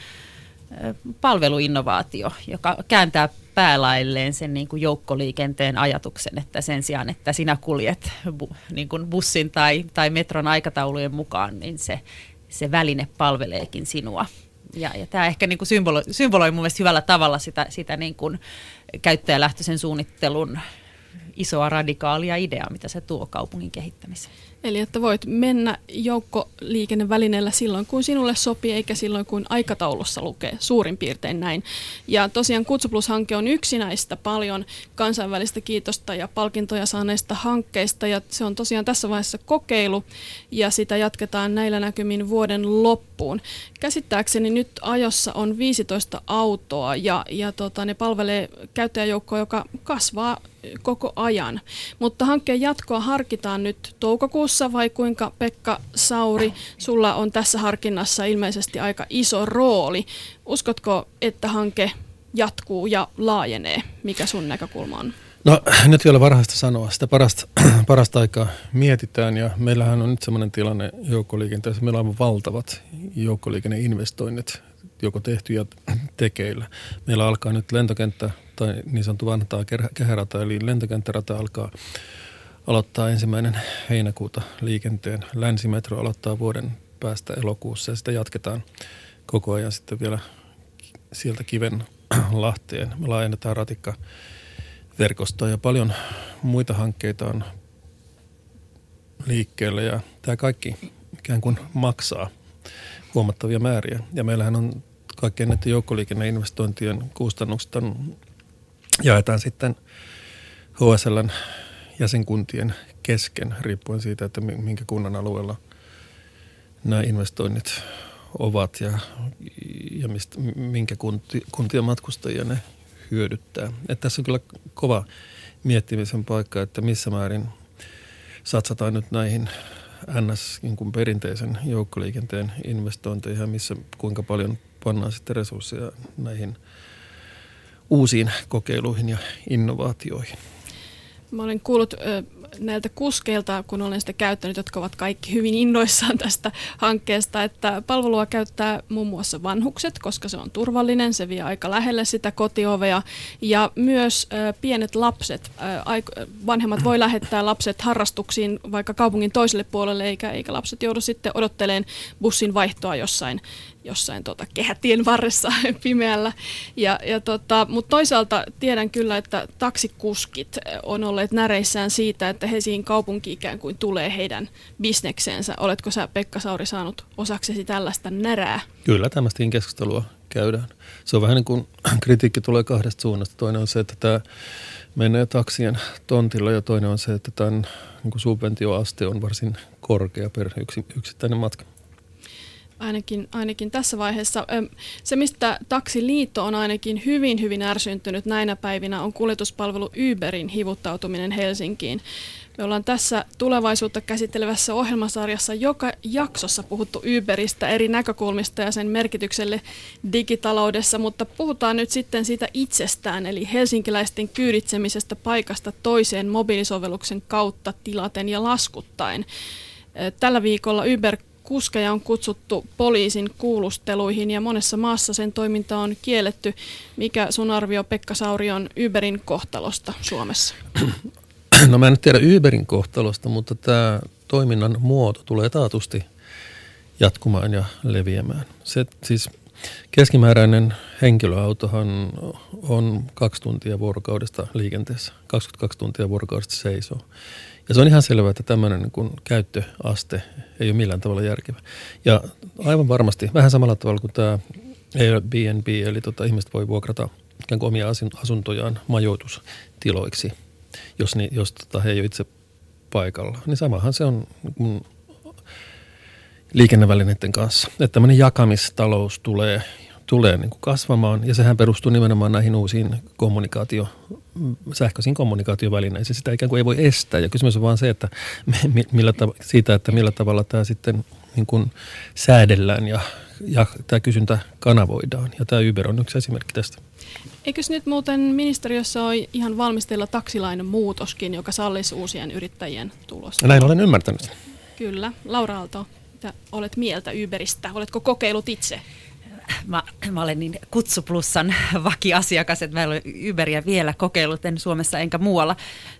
palveluinnovaatio, joka kääntää päälailleen sen niin kuin joukkoliikenteen ajatuksen, että sen sijaan, että sinä kuljet bu, niin kuin bussin tai, tai metron aikataulujen mukaan, niin se, se väline palveleekin sinua ja, ja tämä ehkä niin kuin symboloi, symboloi mun mielestä hyvällä tavalla sitä, sitä niin kuin käyttäjälähtöisen suunnittelun isoa radikaalia ideaa, mitä se tuo kaupungin kehittämiseen. Eli että voit mennä joukkoliikennevälineellä silloin, kun sinulle sopii, eikä silloin, kun aikataulussa lukee, suurin piirtein näin. Ja tosiaan Kutsuplus-hanke on yksi näistä paljon kansainvälistä kiitosta ja palkintoja saaneista hankkeista, ja se on tosiaan tässä vaiheessa kokeilu, ja sitä jatketaan näillä näkymin vuoden loppuun. Käsittääkseni nyt ajossa on 15 autoa, ja, ja tota, ne palvelee käyttäjäjoukkoa, joka kasvaa koko ajan. Mutta hankkeen jatkoa harkitaan nyt toukokuussa vai kuinka Pekka Sauri, sulla on tässä harkinnassa ilmeisesti aika iso rooli. Uskotko, että hanke jatkuu ja laajenee? Mikä sun näkökulma on? No nyt vielä varhaista sanoa. Sitä parasta, parasta aikaa mietitään ja meillähän on nyt sellainen tilanne joukkoliikenteessä. Meillä on valtavat joukkoliikenneinvestoinnit joko tehty ja tekeillä. Meillä alkaa nyt lentokenttä tai niin sanottu vanhaa kehärata, eli lentokenttärata alkaa aloittaa ensimmäinen heinäkuuta liikenteen. Länsimetro aloittaa vuoden päästä elokuussa ja sitä jatketaan koko ajan sitten vielä sieltä kiven Lahteen. Me laajennetaan ratikka verkostoa ja paljon muita hankkeita on liikkeellä ja tämä kaikki ikään kuin maksaa huomattavia määriä. Ja meillähän on kaikkien näiden joukkoliikenneinvestointien kustannukset jaetaan sitten HSLn jäsenkuntien kesken, riippuen siitä, että minkä kunnan alueella nämä investoinnit ovat ja, ja mistä, minkä kunti, kuntien matkustajia ne hyödyttää. Et tässä on kyllä kova miettimisen paikka, että missä määrin satsataan nyt näihin NS niin kuin perinteisen joukkoliikenteen investointeihin ja missä kuinka paljon pannaan sitten resursseja näihin uusiin kokeiluihin ja innovaatioihin. Mä olen kuullut näiltä kuskeilta, kun olen sitä käyttänyt, jotka ovat kaikki hyvin innoissaan tästä hankkeesta, että palvelua käyttää muun muassa vanhukset, koska se on turvallinen, se vie aika lähelle sitä kotiovea. Ja myös pienet lapset, vanhemmat voi lähettää lapset harrastuksiin vaikka kaupungin toiselle puolelle, eikä, eikä lapset joudu sitten odotteleen bussin vaihtoa jossain jossain tota, kehätien varressa pimeällä. Ja, ja tota, Mutta toisaalta tiedän kyllä, että taksikuskit on olleet näreissään siitä, että Helsingin kaupunki ikään kuin tulee heidän bisnekseensä. Oletko sä Pekka Sauri saanut osaksesi tällaista närää? Kyllä, tämmöistä keskustelua käydään. Se on vähän niin kuin kritiikki tulee kahdesta suunnasta. Toinen on se, että tämä menee taksien tontilla ja toinen on se, että tämän niin subventioaste on varsin korkea per yksittäinen matka. Ainakin, ainakin tässä vaiheessa. Se, mistä Taksiliitto on ainakin hyvin, hyvin ärsyntynyt näinä päivinä, on kuljetuspalvelu Uberin hivuttautuminen Helsinkiin. Me ollaan tässä tulevaisuutta käsittelevässä ohjelmasarjassa joka jaksossa puhuttu Uberistä eri näkökulmista ja sen merkitykselle digitaloudessa, mutta puhutaan nyt sitten siitä itsestään, eli helsinkiläisten kyyditsemisestä paikasta toiseen mobiilisovelluksen kautta tilaten ja laskuttaen. Tällä viikolla Uber kuskeja on kutsuttu poliisin kuulusteluihin ja monessa maassa sen toiminta on kielletty. Mikä sun arvio Pekka Sauri on Uberin kohtalosta Suomessa? No mä en tiedä Uberin kohtalosta, mutta tämä toiminnan muoto tulee taatusti jatkumaan ja leviämään. Se, siis keskimääräinen henkilöautohan on kaksi tuntia vuorokaudesta liikenteessä, 22 tuntia vuorokaudesta seisoo. Ja se on ihan selvää, että tämmöinen niin kuin käyttöaste ei ole millään tavalla järkevä. Ja aivan varmasti, vähän samalla tavalla kuin tämä Airbnb, eli tota, ihmiset voi vuokrata ikään kuin omia asuntojaan majoitustiloiksi, jos, ni, jos tota, he ei ole itse paikalla. Niin samahan se on kun liikennevälineiden kanssa. Että tämmöinen jakamistalous tulee tulee niin kuin kasvamaan ja sehän perustuu nimenomaan näihin uusiin kommunikaatio, sähköisiin kommunikaatiovälineisiin. Sitä ikään kuin ei voi estää ja kysymys on vaan se, että millä tav- siitä, että millä tavalla tämä sitten niin kuin säädellään ja, ja tämä kysyntä kanavoidaan. Ja tämä Uber on yksi esimerkki tästä. Eikös nyt muuten ministeriössä ole ihan valmistella taksilainen muutoskin, joka sallisi uusien yrittäjien tulosta? Näin olen ymmärtänyt. Kyllä. Laura Aalto, mitä olet mieltä Uberistä? Oletko kokeillut itse? Mä, mä olen niin Kutsuplussan vakiasiakas, että mä en ole Uberia vielä kokeillut, en Suomessa enkä muualla.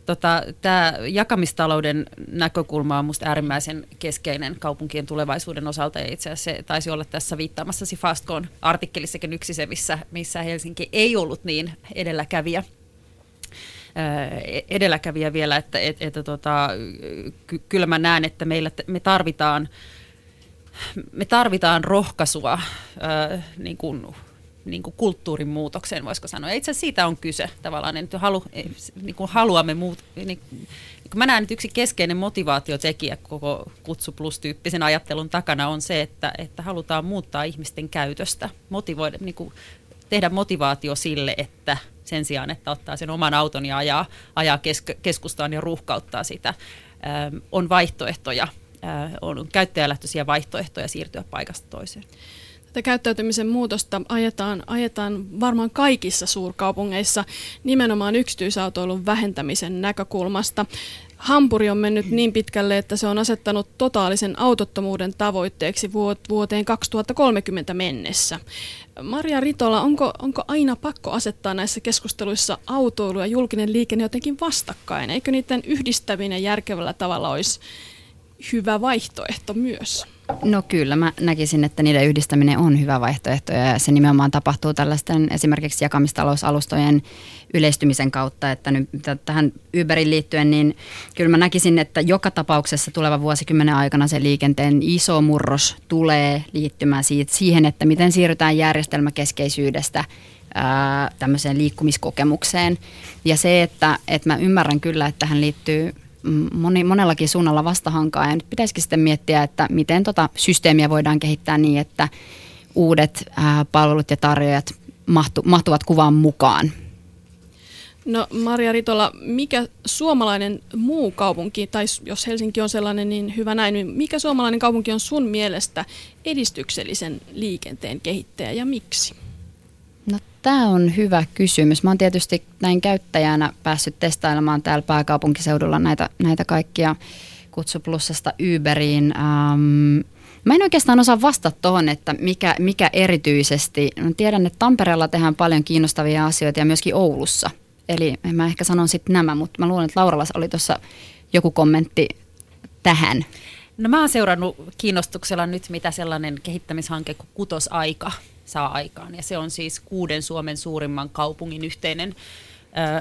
Tota, Tämä jakamistalouden näkökulma on minusta äärimmäisen keskeinen kaupunkien tulevaisuuden osalta, ja itse asiassa se taisi olla tässä viittaamassasi Fastcon artikkelissakin yksi se, missä, missä Helsinki ei ollut niin edelläkävijä edelläkävijä vielä, että, että, että tota, ky, kyllä mä näen, että meillä, me tarvitaan me tarvitaan rohkaisua ää, niin kuin niin kuin kulttuurin muutokseen, voisiko sanoa. Itse asiassa siitä on kyse tavallaan, että halu, niin kuin haluamme muut, niin, niin mä näen, että yksi keskeinen motivaatiotekijä koko Kutsu Plus-tyyppisen ajattelun takana on se, että, että halutaan muuttaa ihmisten käytöstä, motivoida, niin kuin tehdä motivaatio sille, että sen sijaan, että ottaa sen oman auton ja ajaa, ajaa kesk- keskustaan ja ruuhkauttaa sitä, on vaihtoehtoja, on käyttäjälähtöisiä vaihtoehtoja siirtyä paikasta toiseen. Tätä käyttäytymisen muutosta ajetaan, ajetaan varmaan kaikissa suurkaupungeissa nimenomaan yksityisautoilun vähentämisen näkökulmasta. Hampuri on mennyt niin pitkälle, että se on asettanut totaalisen autottomuuden tavoitteeksi vuoteen 2030 mennessä. Maria Ritola, onko, onko aina pakko asettaa näissä keskusteluissa autoilu ja julkinen liikenne jotenkin vastakkain? Eikö niiden yhdistäminen järkevällä tavalla olisi hyvä vaihtoehto myös? No kyllä, mä näkisin, että niiden yhdistäminen on hyvä vaihtoehto ja se nimenomaan tapahtuu tällaisten esimerkiksi jakamistalousalustojen yleistymisen kautta, että nyt tähän Uberin liittyen, niin kyllä mä näkisin, että joka tapauksessa tulevan vuosikymmenen aikana se liikenteen iso murros tulee liittymään siihen, että miten siirrytään järjestelmäkeskeisyydestä tämmöiseen liikkumiskokemukseen. Ja se, että, että mä ymmärrän kyllä, että tähän liittyy moni, monellakin suunnalla vastahankaa. Ja nyt pitäisikin sitten miettiä, että miten tota systeemiä voidaan kehittää niin, että uudet ää, palvelut ja tarjoajat mahtu, mahtuvat kuvaan mukaan. No Maria Ritola, mikä suomalainen muu kaupunki, tai jos Helsinki on sellainen, niin hyvä näin, niin mikä suomalainen kaupunki on sun mielestä edistyksellisen liikenteen kehittäjä ja miksi? No tämä on hyvä kysymys. Mä oon tietysti näin käyttäjänä päässyt testailemaan täällä pääkaupunkiseudulla näitä, näitä kaikkia kutsuplussasta Uberiin. Ähm, Mä en oikeastaan osaa vastata tuohon, että mikä, mikä erityisesti. Mä tiedän, että Tampereella tehdään paljon kiinnostavia asioita ja myöskin Oulussa. Eli mä ehkä sanon sitten nämä, mutta mä luulen, että Lauralla oli tuossa joku kommentti tähän. No mä oon seurannut kiinnostuksella nyt, mitä sellainen kehittämishanke kuin Kutosaika saa aikaan. Ja se on siis kuuden Suomen suurimman kaupungin yhteinen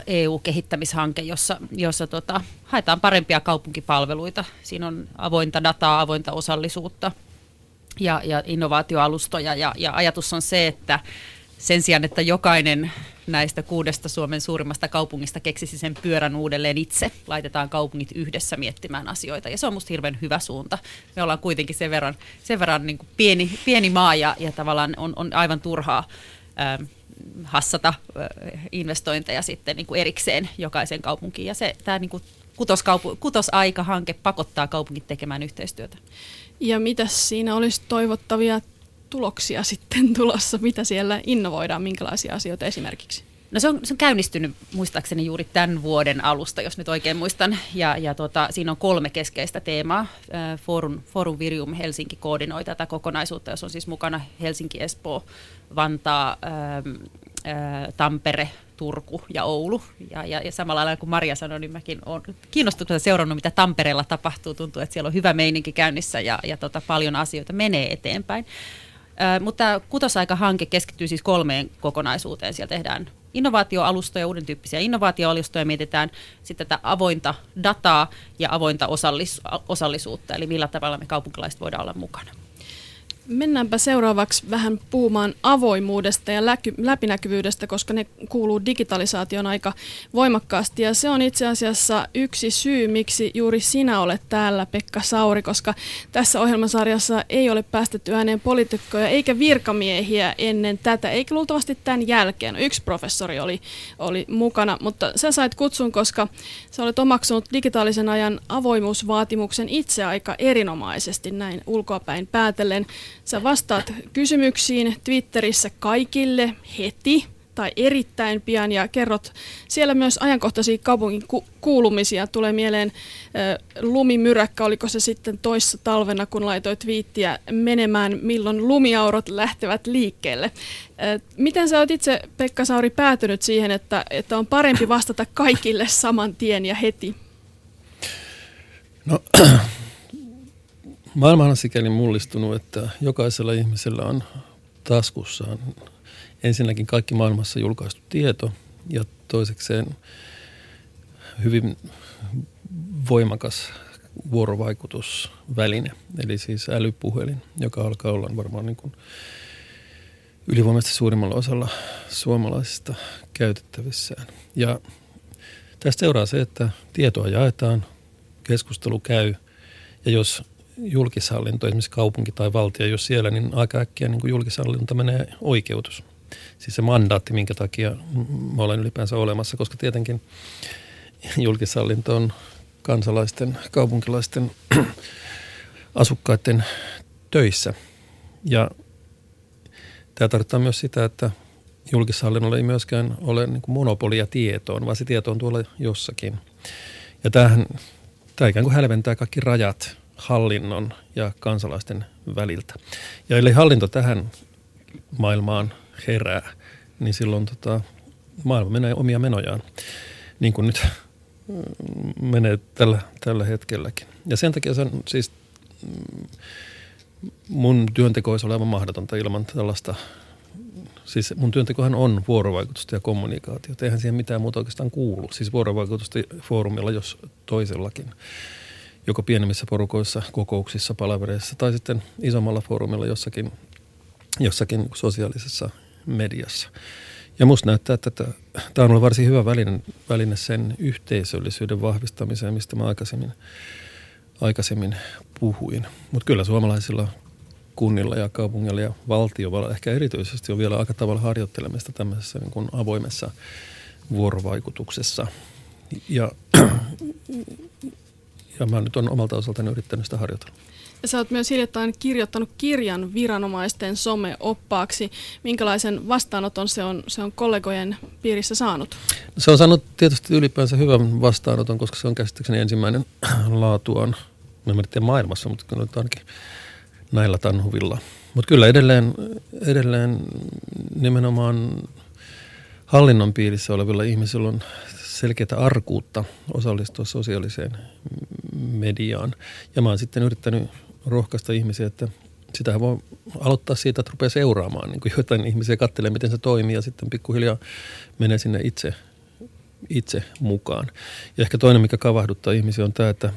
EU-kehittämishanke, jossa, jossa tota, haetaan parempia kaupunkipalveluita. Siinä on avointa dataa, avointa osallisuutta ja, ja innovaatioalustoja. Ja, ja ajatus on se, että sen sijaan, että jokainen näistä kuudesta Suomen suurimmasta kaupungista keksisi sen pyörän uudelleen itse. Laitetaan kaupungit yhdessä miettimään asioita ja se on musta hirveän hyvä suunta. Me ollaan kuitenkin sen verran, sen verran niin kuin pieni, pieni maa ja, ja tavallaan on, on aivan turhaa ähm, hassata äh, investointeja sitten niin kuin erikseen jokaisen kaupunkiin. Ja se, tämä niin kuin kutosaika-hanke pakottaa kaupungit tekemään yhteistyötä. Ja mitä siinä olisi toivottavia tuloksia sitten tulossa? Mitä siellä innovoidaan, minkälaisia asioita esimerkiksi? No se on, se on käynnistynyt muistaakseni juuri tämän vuoden alusta, jos nyt oikein muistan. Ja, ja tota, siinä on kolme keskeistä teemaa. Forum, Forum Virium Helsinki koordinoi tätä kokonaisuutta, jos on siis mukana Helsinki, Espoo, Vantaa, Tampere, Turku ja Oulu. Ja, ja, ja samalla lailla kuin Maria sanoi, niin mäkin olen kiinnostuneena seurannut, mitä Tampereella tapahtuu. Tuntuu, että siellä on hyvä meininki käynnissä ja, ja tota, paljon asioita menee eteenpäin. Mutta kutosaika-hanke keskittyy siis kolmeen kokonaisuuteen. Siellä tehdään innovaatioalustoja, uuden tyyppisiä innovaatioalustoja, mietitään sitten tätä avointa dataa ja avointa osallis- osallisuutta, eli millä tavalla me kaupunkilaiset voidaan olla mukana. Mennäänpä seuraavaksi vähän puhumaan avoimuudesta ja läpinäkyvyydestä, koska ne kuuluu digitalisaation aika voimakkaasti. Ja se on itse asiassa yksi syy, miksi juuri sinä olet täällä, Pekka Sauri, koska tässä ohjelmasarjassa ei ole päästetty ääneen poliitikkoja eikä virkamiehiä ennen tätä, eikä luultavasti tämän jälkeen. Yksi professori oli, oli mukana, mutta sä sait kutsun, koska sä olet omaksunut digitaalisen ajan avoimuusvaatimuksen itse aika erinomaisesti näin ulkoapäin päätellen. Sä vastaat kysymyksiin Twitterissä kaikille heti tai erittäin pian ja kerrot siellä myös ajankohtaisia kaupungin ku- kuulumisia. Tulee mieleen äh, lumimyräkkä, oliko se sitten toissa talvena, kun laitoit viittiä menemään, milloin lumiaurot lähtevät liikkeelle. Äh, miten sä oot itse, Pekka Sauri, päätynyt siihen, että, että on parempi vastata kaikille saman tien ja heti? No Maailma on sikäli mullistunut, että jokaisella ihmisellä on taskussaan ensinnäkin kaikki maailmassa julkaistu tieto ja toisekseen hyvin voimakas vuorovaikutusväline, eli siis älypuhelin, joka alkaa olla varmaan niin kuin ylivoimaisesti suurimmalla osalla suomalaisista käytettävissään. Ja tästä seuraa se, että tietoa jaetaan, keskustelu käy, ja jos julkishallinto, esimerkiksi kaupunki tai valtio, jos siellä, niin aika äkkiä niin kuin julkishallinto menee oikeutus. Siis se mandaatti, minkä takia mä olen ylipäänsä olemassa, koska tietenkin julkishallinto on kansalaisten, kaupunkilaisten, asukkaiden töissä. Ja tämä tarkoittaa myös sitä, että julkishallinnolla ei myöskään ole niin monopolia tietoon, vaan se tieto on tuolla jossakin. Ja tämähän, tämä ikään kuin hälventää kaikki rajat hallinnon ja kansalaisten väliltä. Ja ellei hallinto tähän maailmaan herää, niin silloin tota, maailma menee omia menojaan, niin kuin nyt menee tällä, tällä hetkelläkin. Ja sen takia sen, siis mm, mun työnteko olisi olevan mahdotonta ilman tällaista, siis mun työntekohan on vuorovaikutusta ja kommunikaatiota. Eihän siihen mitään muuta oikeastaan kuulu. Siis vuorovaikutusta foorumilla, jos toisellakin. Joko pienemmissä porukoissa, kokouksissa, palavereissa tai sitten isommalla foorumilla jossakin, jossakin sosiaalisessa mediassa. Ja musta näyttää, että tämä on ollut varsin hyvä väline, väline sen yhteisöllisyyden vahvistamiseen, mistä mä aikaisemmin, aikaisemmin puhuin. Mutta kyllä suomalaisilla kunnilla ja kaupungilla ja valtiovalla ehkä erityisesti on vielä aika tavalla harjoittelemista tämmöisessä niin kuin avoimessa vuorovaikutuksessa. Ja, ja mä nyt on omalta osaltani yrittänyt sitä harjoitella. Ja sä oot myös hiljattain kirjoittanut kirjan viranomaisten someoppaaksi. Minkälaisen vastaanoton se on, se on kollegojen piirissä saanut? Se on saanut tietysti ylipäänsä hyvän vastaanoton, koska se on käsittääkseni ensimmäinen laatuaan, en tiedä maailmassa, mutta kyllä ainakin näillä tanhuvilla. Mutta kyllä edelleen, edelleen nimenomaan hallinnon piirissä olevilla ihmisillä on selkeää arkuutta osallistua sosiaaliseen mediaan. Ja mä oon sitten yrittänyt rohkaista ihmisiä, että sitähän voi aloittaa siitä, että rupeaa seuraamaan niin jotain ihmisiä, katselee miten se toimii ja sitten pikkuhiljaa menee sinne itse, itse mukaan. Ja ehkä toinen, mikä kavahduttaa ihmisiä on tämä, että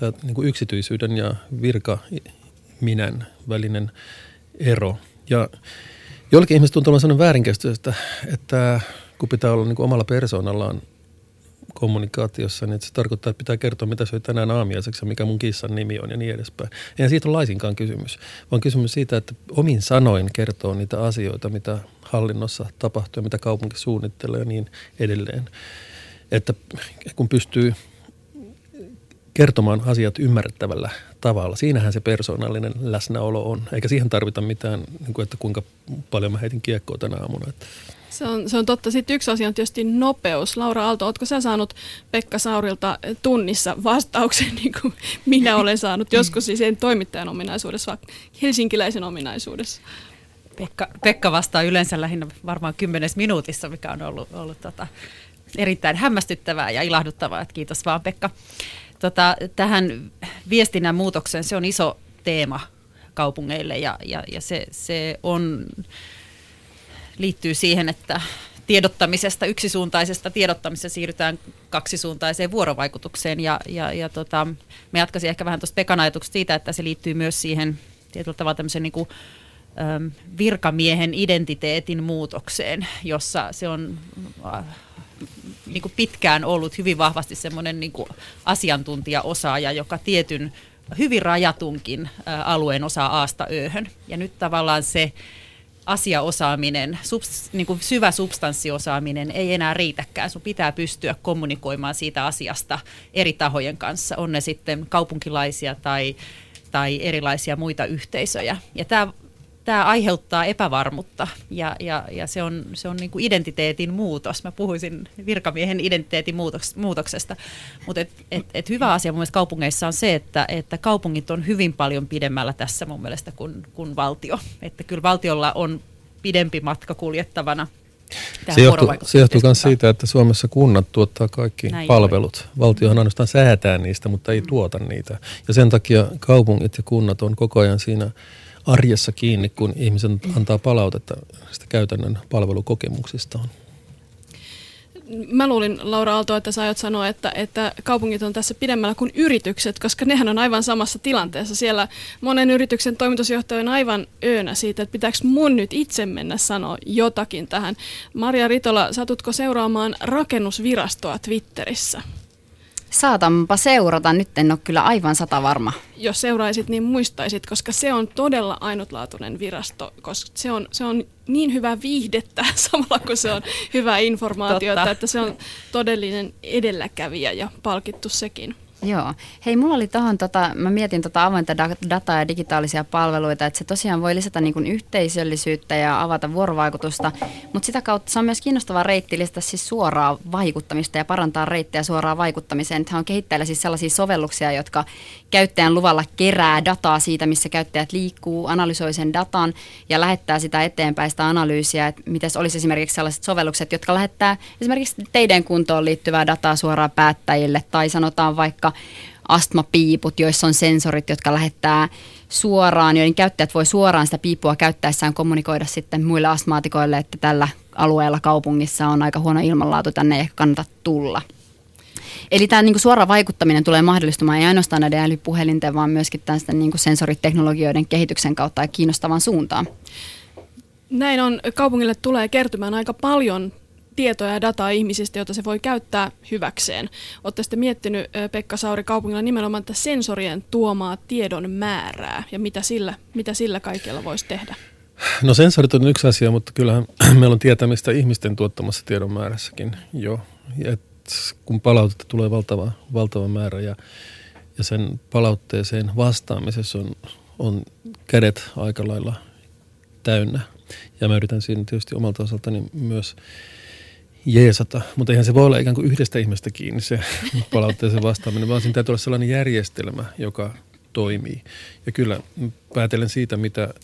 tämä niin yksityisyyden ja virka minän välinen ero. Ja joillekin ihmiset tuntuu olevan sellainen väärinkäsitys, että, että kun pitää olla niin kuin omalla persoonallaan kommunikaatiossa, niin se tarkoittaa, että pitää kertoa, mitä söi tänään aamiaiseksi ja mikä mun kissan nimi on ja niin edespäin. Eihän siitä ole laisinkaan kysymys, vaan kysymys siitä, että omin sanoin kertoo niitä asioita, mitä hallinnossa tapahtuu ja mitä kaupunki suunnittelee ja niin edelleen. Että kun pystyy kertomaan asiat ymmärrettävällä tavalla. Siinähän se persoonallinen läsnäolo on, eikä siihen tarvita mitään, niin kuin, että kuinka paljon mä heitin kiekkoa tänä aamuna. Että se on, se on totta. Sitten yksi asia on tietysti nopeus. Laura Aalto, oletko sä saanut Pekka Saurilta tunnissa vastauksen, niin kuin minä olen saanut joskus siis en toimittajan ominaisuudessa, vaan helsinkiläisen ominaisuudessa? Pekka, Pekka vastaa yleensä lähinnä varmaan kymmenes minuutissa, mikä on ollut, ollut tota, erittäin hämmästyttävää ja ilahduttavaa. Että kiitos vaan Pekka. Tota, tähän viestinnän muutokseen se on iso teema kaupungeille ja, ja, ja se, se on liittyy siihen, että tiedottamisesta, yksisuuntaisesta tiedottamisesta siirrytään kaksisuuntaiseen vuorovaikutukseen. Ja, ja, ja tota, me jatkaisin ehkä vähän tuosta Pekan siitä, että se liittyy myös siihen tietyllä tavalla tämmöisen niin kuin, virkamiehen identiteetin muutokseen, jossa se on niin kuin pitkään ollut hyvin vahvasti semmoinen niin kuin asiantuntijaosaaja, joka tietyn hyvin rajatunkin alueen osaa aasta ööhön. Ja nyt tavallaan se asiaosaaminen, subs, niin kuin syvä substanssiosaaminen ei enää riitäkään. Sun pitää pystyä kommunikoimaan siitä asiasta eri tahojen kanssa, on ne sitten kaupunkilaisia tai, tai erilaisia muita yhteisöjä. Ja tämä tämä aiheuttaa epävarmuutta ja, ja, ja se on, se on niin kuin identiteetin muutos. Mä puhuisin virkamiehen identiteetin muutoks, muutoksesta, mutta et, et, et hyvä asia mun mielestä kaupungeissa on se, että, että kaupungit on hyvin paljon pidemmällä tässä mun mielestä kuin, kuin valtio. Että kyllä valtiolla on pidempi matka kuljettavana se johtuu, se johtuu myös siitä, että Suomessa kunnat tuottaa kaikki Näin palvelut. Oli. Valtiohan ainoastaan säätää niistä, mutta ei mm. tuota niitä. Ja sen takia kaupungit ja kunnat on koko ajan siinä arjessa kiinni, kun ihmiset antaa palautetta sitä käytännön palvelukokemuksistaan. Mä luulin, Laura Aalto, että sä aiot sanoa, että, että kaupungit on tässä pidemmällä kuin yritykset, koska nehän on aivan samassa tilanteessa. Siellä monen yrityksen toimitusjohtaja on aivan öönä siitä, että pitääkö mun nyt itse mennä sanoa jotakin tähän. Maria Ritola, satutko seuraamaan rakennusvirastoa Twitterissä? Saatanpa seurata, nyt en ole kyllä aivan sata varma. Jos seuraisit, niin muistaisit, koska se on todella ainutlaatuinen virasto, koska se on, se on niin hyvä viihdettä samalla kun se on hyvää informaatiota, että se on todellinen edelläkävijä ja palkittu sekin. Joo. Hei, mulla oli tuohon, tota, mä mietin tota avointa dataa ja digitaalisia palveluita, että se tosiaan voi lisätä niin kuin yhteisöllisyyttä ja avata vuorovaikutusta, mutta sitä kautta se on myös kiinnostava reitti lisätä siis suoraa vaikuttamista ja parantaa reittejä suoraan vaikuttamiseen. Nythän on kehittäjillä siis sellaisia sovelluksia, jotka käyttäjän luvalla kerää dataa siitä, missä käyttäjät liikkuu, analysoi sen datan ja lähettää sitä eteenpäin sitä analyysiä, että miten olisi esimerkiksi sellaiset sovellukset, jotka lähettää esimerkiksi teidän kuntoon liittyvää dataa suoraan päättäjille tai sanotaan vaikka astmapiiput, joissa on sensorit, jotka lähettää suoraan, joiden käyttäjät voi suoraan sitä piipua käyttäessään kommunikoida sitten muille astmaatikoille, että tällä alueella kaupungissa on aika huono ilmanlaatu, tänne ei ehkä kannata tulla. Eli tämä niin suora vaikuttaminen tulee mahdollistumaan ei ainoastaan näiden älypuhelinten, vaan myöskin tästä niin sensoriteknologioiden kehityksen kautta ja kiinnostavan suuntaan. Näin on. Kaupungille tulee kertymään aika paljon tietoa ja dataa ihmisistä, jota se voi käyttää hyväkseen. Olette sitten miettinyt, Pekka Sauri, kaupungilla nimenomaan että sensorien tuomaa tiedon määrää ja mitä sillä, mitä sillä kaikella voisi tehdä? No sensorit on yksi asia, mutta kyllähän meillä on tietämistä ihmisten tuottamassa tiedon määrässäkin jo. Et kun palautetta tulee valtava, valtava määrä ja, ja sen palautteeseen vastaamisessa on, on kädet aika lailla täynnä. Ja mä yritän siinä tietysti omalta osaltani myös jeesata, mutta eihän se voi olla ikään kuin yhdestä ihmistä kiinni se palautteeseen vastaaminen, vaan siinä täytyy olla sellainen järjestelmä, joka toimii. Ja kyllä päätellen siitä, mitä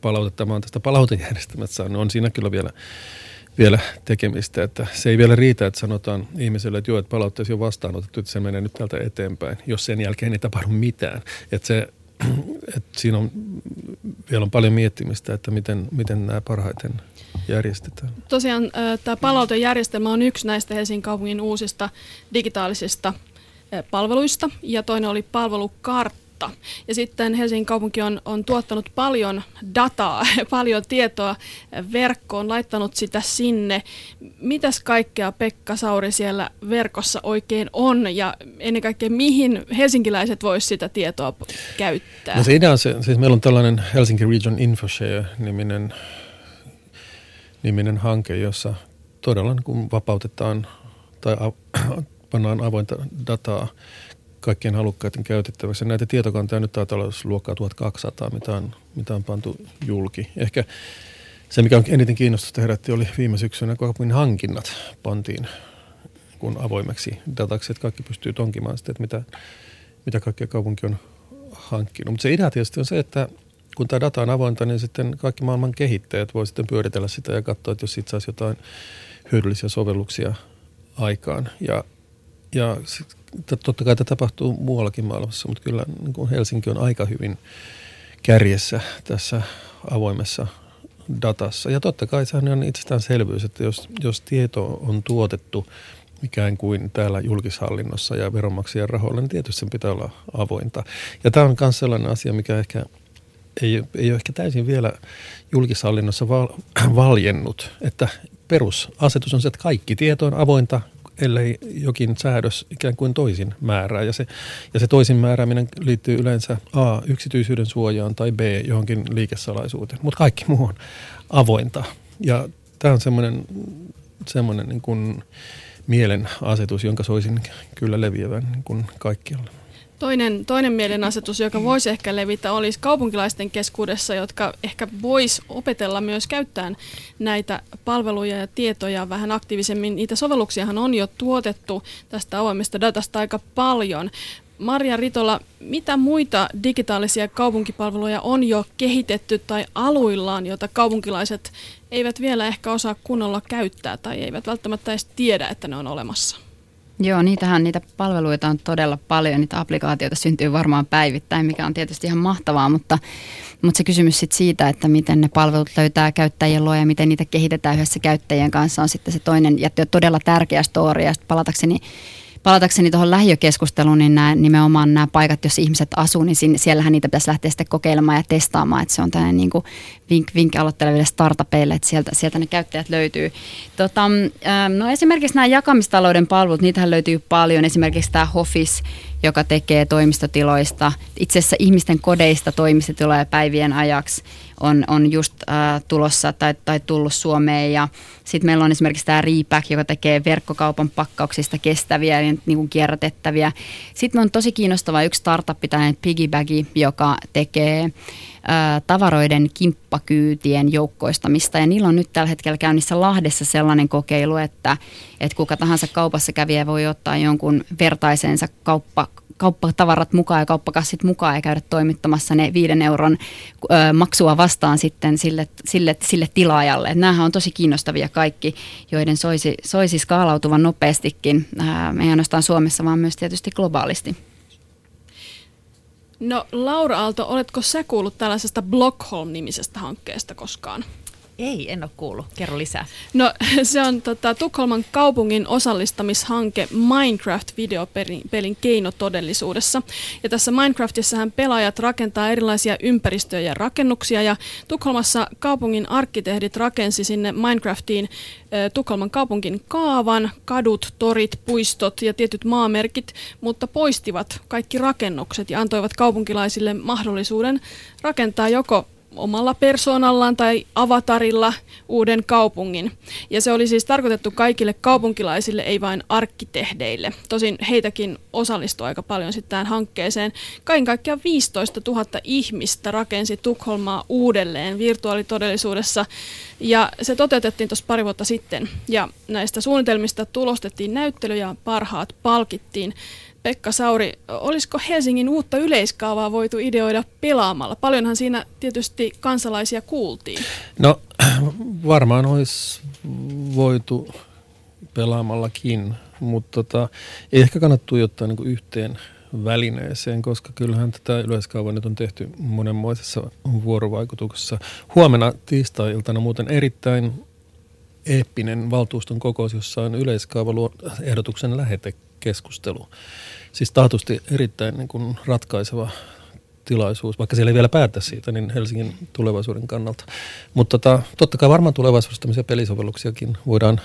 palautetta mä oon tästä palautejärjestelmästä saanut, on siinä kyllä vielä, vielä tekemistä. Että se ei vielä riitä, että sanotaan ihmiselle, että joo, että palautteesi on vastaanotettu, että se menee nyt täältä eteenpäin, jos sen jälkeen ei tapahdu mitään. Että se että siinä on vielä on paljon miettimistä, että miten, miten nämä parhaiten järjestetään. Tosiaan tämä palautejärjestelmä on yksi näistä Helsingin kaupungin uusista digitaalisista palveluista ja toinen oli palvelukartta totta. Ja sitten Helsingin kaupunki on, on tuottanut paljon dataa, paljon tietoa verkkoon, laittanut sitä sinne. Mitäs kaikkea Pekka Sauri siellä verkossa oikein on ja ennen kaikkea mihin helsinkiläiset voisivat sitä tietoa käyttää? No se idea on se, siis meillä on tällainen Helsinki Region Infoshare-niminen niminen hanke, jossa todella kun vapautetaan tai pannaan avointa dataa kaikkien halukkaiden käytettäväksi. Näitä tietokantoja nyt taitaa olla luokkaa 1200, mitä on, mitä on pantu julki. Ehkä se, mikä on eniten kiinnostusta herätti, oli viime syksynä, kun hankinnat pantiin kun avoimeksi dataksi, että kaikki pystyy tonkimaan sitä, että mitä, mitä kaikkea kaupunki on hankkinut. Mutta se idea tietysti on se, että kun tämä data on avointa, niin sitten kaikki maailman kehittäjät voi sitten pyöritellä sitä ja katsoa, että jos siitä saisi jotain hyödyllisiä sovelluksia aikaan. Ja, ja sit totta kai tämä tapahtuu muuallakin maailmassa, mutta kyllä niin kuin Helsinki on aika hyvin kärjessä tässä avoimessa datassa. Ja totta kai sehän on itsestäänselvyys, että jos, jos tieto on tuotettu ikään kuin täällä julkishallinnossa ja veronmaksajien rahoilla, niin tietysti sen pitää olla avointa. Ja tämä on myös sellainen asia, mikä ehkä ei, ei ole ehkä täysin vielä julkishallinnossa val, valjennut, että perusasetus on se, että kaikki tieto on avointa, ellei jokin säädös ikään kuin toisin määrää. Ja se, ja se toisin määrääminen liittyy yleensä A, yksityisyyden suojaan tai B, johonkin liikesalaisuuteen. Mutta kaikki muu on avointa. Ja tämä on semmoinen, semmoinen niin kuin mielen asetus, jonka soisin kyllä leviävän niin kuin. Toinen, toinen mielenasetus, joka voisi ehkä levitä, olisi kaupunkilaisten keskuudessa, jotka ehkä vois opetella myös käyttämään näitä palveluja ja tietoja vähän aktiivisemmin. Niitä sovelluksiahan on jo tuotettu tästä avoimesta datasta aika paljon. Maria Ritola, mitä muita digitaalisia kaupunkipalveluja on jo kehitetty tai aluillaan, joita kaupunkilaiset eivät vielä ehkä osaa kunnolla käyttää tai eivät välttämättä edes tiedä, että ne on olemassa? Joo, niitähän niitä palveluita on todella paljon, niitä applikaatioita syntyy varmaan päivittäin, mikä on tietysti ihan mahtavaa, mutta, mutta se kysymys sit siitä, että miten ne palvelut löytää käyttäjien luo ja miten niitä kehitetään yhdessä käyttäjien kanssa on sitten se toinen ja todella tärkeä story. Ja palatakseni palatakseni tuohon lähiökeskusteluun, niin nämä, nimenomaan nämä paikat, jos ihmiset asuu, niin siellähän niitä pitäisi lähteä sitten kokeilemaan ja testaamaan, että se on tämmöinen niin vink, vink aloitteleville startupeille, että sieltä, sieltä ne käyttäjät löytyy. Tota, no esimerkiksi nämä jakamistalouden palvelut, niitähän löytyy paljon, esimerkiksi tämä Hofis, joka tekee toimistotiloista, itse asiassa ihmisten kodeista toimistotiloja päivien ajaksi on, on just äh, tulossa tai, tai tullut Suomeen. Ja sitten meillä on esimerkiksi tämä Repack, joka tekee verkkokaupan pakkauksista kestäviä ja niin kuin kierrätettäviä. Sitten on tosi kiinnostava yksi startup, tämä Piggybaggy, joka tekee tavaroiden kimppakyytien joukkoistamista. Ja niillä on nyt tällä hetkellä käynnissä Lahdessa sellainen kokeilu, että, että kuka tahansa kaupassa kävijä voi ottaa jonkun vertaisensa kauppa, kauppatavarat mukaan ja kauppakassit mukaan ja käydä toimittamassa ne viiden euron ö, maksua vastaan sitten sille, sille, sille tilaajalle. Nämähän on tosi kiinnostavia kaikki, joiden soisi, soisi skaalautuvan nopeastikin, ää, ei ainoastaan Suomessa, vaan myös tietysti globaalisti. No Laura Aalto, oletko sä kuullut tällaisesta Blockholm-nimisestä hankkeesta koskaan? Ei, en ole kuullut. Kerro lisää. No se on tota, Tukholman kaupungin osallistamishanke Minecraft-videopelin keinotodellisuudessa. Ja tässä Minecraftissahan pelaajat rakentaa erilaisia ympäristöjä ja rakennuksia. Ja Tukholmassa kaupungin arkkitehdit rakensi sinne Minecraftiin äh, Tukholman kaupungin kaavan, kadut, torit, puistot ja tietyt maamerkit, mutta poistivat kaikki rakennukset ja antoivat kaupunkilaisille mahdollisuuden rakentaa joko omalla persoonallaan tai avatarilla uuden kaupungin. Ja se oli siis tarkoitettu kaikille kaupunkilaisille, ei vain arkkitehdeille. Tosin heitäkin osallistui aika paljon sitten tähän hankkeeseen. Kaiken kaikkiaan 15 000 ihmistä rakensi Tukholmaa uudelleen virtuaalitodellisuudessa. Ja se toteutettiin tuossa pari vuotta sitten. Ja näistä suunnitelmista tulostettiin näyttely ja parhaat palkittiin. Pekka Sauri, olisiko Helsingin uutta yleiskaavaa voitu ideoida pelaamalla? Paljonhan siinä tietysti kansalaisia kuultiin. No varmaan olisi voitu pelaamallakin, mutta tota, ei ehkä kannata tuijottaa niin yhteen välineeseen, koska kyllähän tätä yleiskaavaa nyt on tehty monenmoisessa vuorovaikutuksessa. Huomenna tiistai-iltana muuten erittäin eeppinen valtuuston kokous, jossa on yleiskaava ehdotuksen lähetekeskustelu siis taatusti erittäin niin kuin ratkaiseva tilaisuus, vaikka siellä ei vielä päätä siitä, niin Helsingin tulevaisuuden kannalta. Mutta tota, totta kai varmaan tulevaisuudessa tämmöisiä pelisovelluksiakin voidaan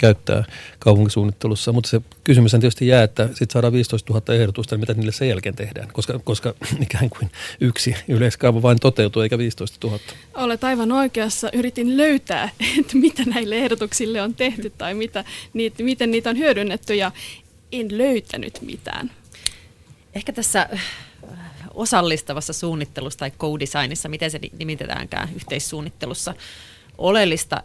käyttää kaupunkisuunnittelussa, mutta se kysymys tietysti jää, että sitten saadaan 15 000 ehdotusta, niin mitä niille sen jälkeen tehdään, koska, koska ikään kuin yksi yleiskaava vain toteutuu, eikä 15 000. Olet aivan oikeassa. Yritin löytää, että mitä näille ehdotuksille on tehty tai mitä, niitä, miten niitä on hyödynnetty ja en löytänyt mitään. Ehkä tässä äh, osallistavassa suunnittelussa tai co-designissa, miten se nimitetäänkään yhteissuunnittelussa, oleellista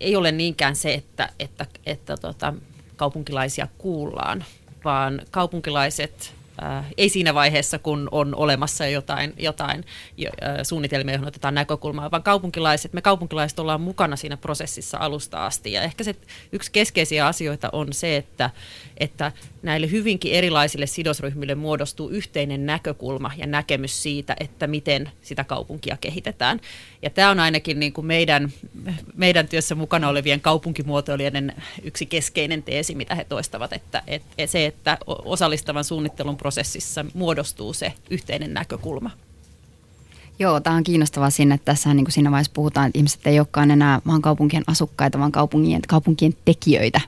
ei ole niinkään se, että, että, että tota, kaupunkilaisia kuullaan, vaan kaupunkilaiset Äh, ei siinä vaiheessa, kun on olemassa jotain, jotain jo, äh, suunnitelmia, joihin otetaan näkökulmaa, vaan kaupunkilaiset, me kaupunkilaiset ollaan mukana siinä prosessissa alusta asti. Ja ehkä se yksi keskeisiä asioita on se, että, että näille hyvinkin erilaisille sidosryhmille muodostuu yhteinen näkökulma ja näkemys siitä, että miten sitä kaupunkia kehitetään. Ja tämä on ainakin niin kuin meidän, meidän työssä mukana olevien kaupunkimuotoilijoiden yksi keskeinen teesi, mitä he toistavat, että, että se, että osallistavan suunnittelun prosessissa muodostuu se yhteinen näkökulma. Joo, tämä on kiinnostavaa siinä, että tässä niin kuin siinä vaiheessa puhutaan, että ihmiset ei olekaan enää vaan kaupunkien asukkaita, vaan kaupunkien, kaupunkien tekijöitä.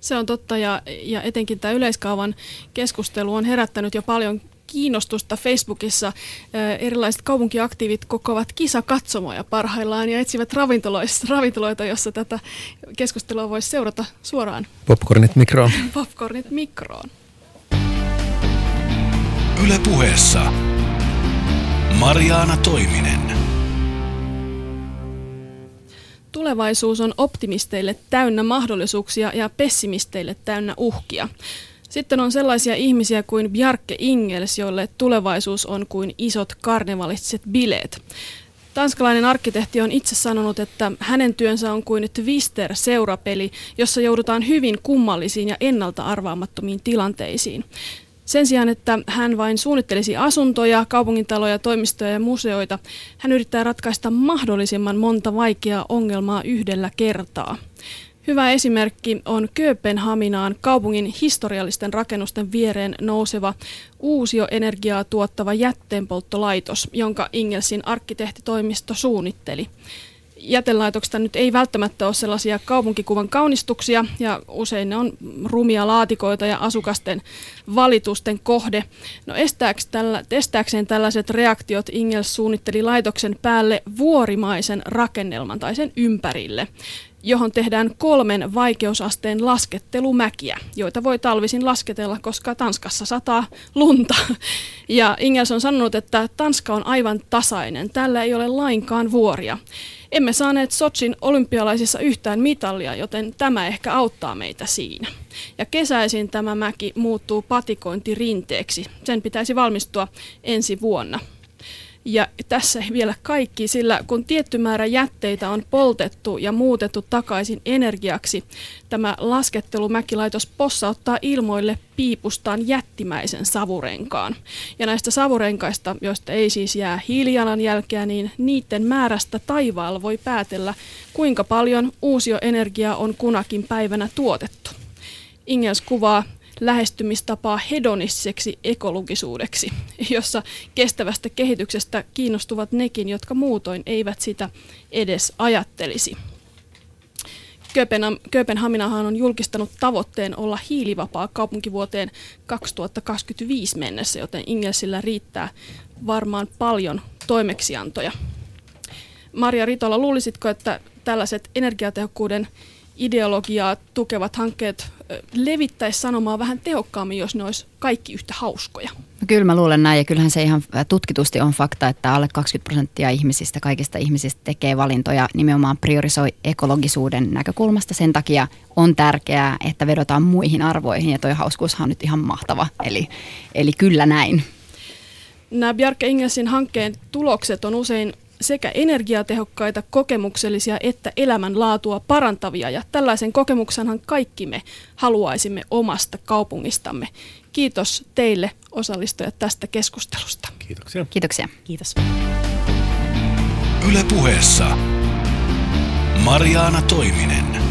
Se on totta ja, ja etenkin tämä yleiskaavan keskustelu on herättänyt jo paljon kiinnostusta Facebookissa. Erilaiset kaupunkiaktiivit kokoavat kisakatsomoja parhaillaan ja etsivät ravintoloita, jossa tätä keskustelua voisi seurata suoraan. Popcornit mikroon. Popcornit mikroon. Yle puheessa Mariana Toiminen. Tulevaisuus on optimisteille täynnä mahdollisuuksia ja pessimisteille täynnä uhkia. Sitten on sellaisia ihmisiä kuin Bjarke Ingels, joille tulevaisuus on kuin isot karnevalistiset bileet. Tanskalainen arkkitehti on itse sanonut, että hänen työnsä on kuin Twister-seurapeli, jossa joudutaan hyvin kummallisiin ja ennalta arvaamattomiin tilanteisiin. Sen sijaan, että hän vain suunnittelisi asuntoja, kaupungintaloja, toimistoja ja museoita, hän yrittää ratkaista mahdollisimman monta vaikeaa ongelmaa yhdellä kertaa. Hyvä esimerkki on Kööpenhaminaan kaupungin historiallisten rakennusten viereen nouseva uusioenergiaa tuottava jätteenpolttolaitos, jonka Ingelsin arkkitehtitoimisto suunnitteli jätelaitoksista nyt ei välttämättä ole sellaisia kaupunkikuvan kaunistuksia ja usein ne on rumia laatikoita ja asukasten valitusten kohde. No tällä, estääkseen tällaiset reaktiot Ingels suunnitteli laitoksen päälle vuorimaisen rakennelman tai sen ympärille johon tehdään kolmen vaikeusasteen laskettelumäkiä, joita voi talvisin lasketella, koska Tanskassa sataa lunta. Ja Ingels on sanonut, että Tanska on aivan tasainen, tällä ei ole lainkaan vuoria. Emme saaneet Sotsin olympialaisissa yhtään mitalia, joten tämä ehkä auttaa meitä siinä. Ja kesäisin tämä mäki muuttuu patikointirinteeksi. Sen pitäisi valmistua ensi vuonna. Ja tässä ei vielä kaikki, sillä kun tietty määrä jätteitä on poltettu ja muutettu takaisin energiaksi, tämä laskettelumäkilaitos possauttaa ilmoille piipustaan jättimäisen savurenkaan. Ja näistä savurenkaista, joista ei siis jää hiilijalanjälkeä, niin niiden määrästä taivaalla voi päätellä, kuinka paljon uusioenergiaa on kunakin päivänä tuotettu. Ingels kuvaa lähestymistapaa hedonistiseksi ekologisuudeksi, jossa kestävästä kehityksestä kiinnostuvat nekin, jotka muutoin eivät sitä edes ajattelisi. Kööpenhaminahan on julkistanut tavoitteen olla hiilivapaa kaupunkivuoteen 2025 mennessä, joten Ingelsillä riittää varmaan paljon toimeksiantoja. Maria Ritola, luulisitko, että tällaiset energiatehokkuuden ideologiaa tukevat hankkeet levittäisi sanomaa vähän tehokkaammin, jos ne olisi kaikki yhtä hauskoja. No kyllä mä luulen näin ja kyllähän se ihan tutkitusti on fakta, että alle 20 prosenttia ihmisistä, kaikista ihmisistä tekee valintoja nimenomaan priorisoi ekologisuuden näkökulmasta. Sen takia on tärkeää, että vedotaan muihin arvoihin ja toi hauskuushan on nyt ihan mahtava. Eli, eli kyllä näin. Nämä Bjarke Ingelsin hankkeen tulokset on usein sekä energiatehokkaita, kokemuksellisia että elämänlaatua parantavia. Ja tällaisen kokemuksenhan kaikki me haluaisimme omasta kaupungistamme. Kiitos teille osallistujat tästä keskustelusta. Kiitoksia. Kiitoksia. Kiitos. Yle puheessa Mariaana Toiminen.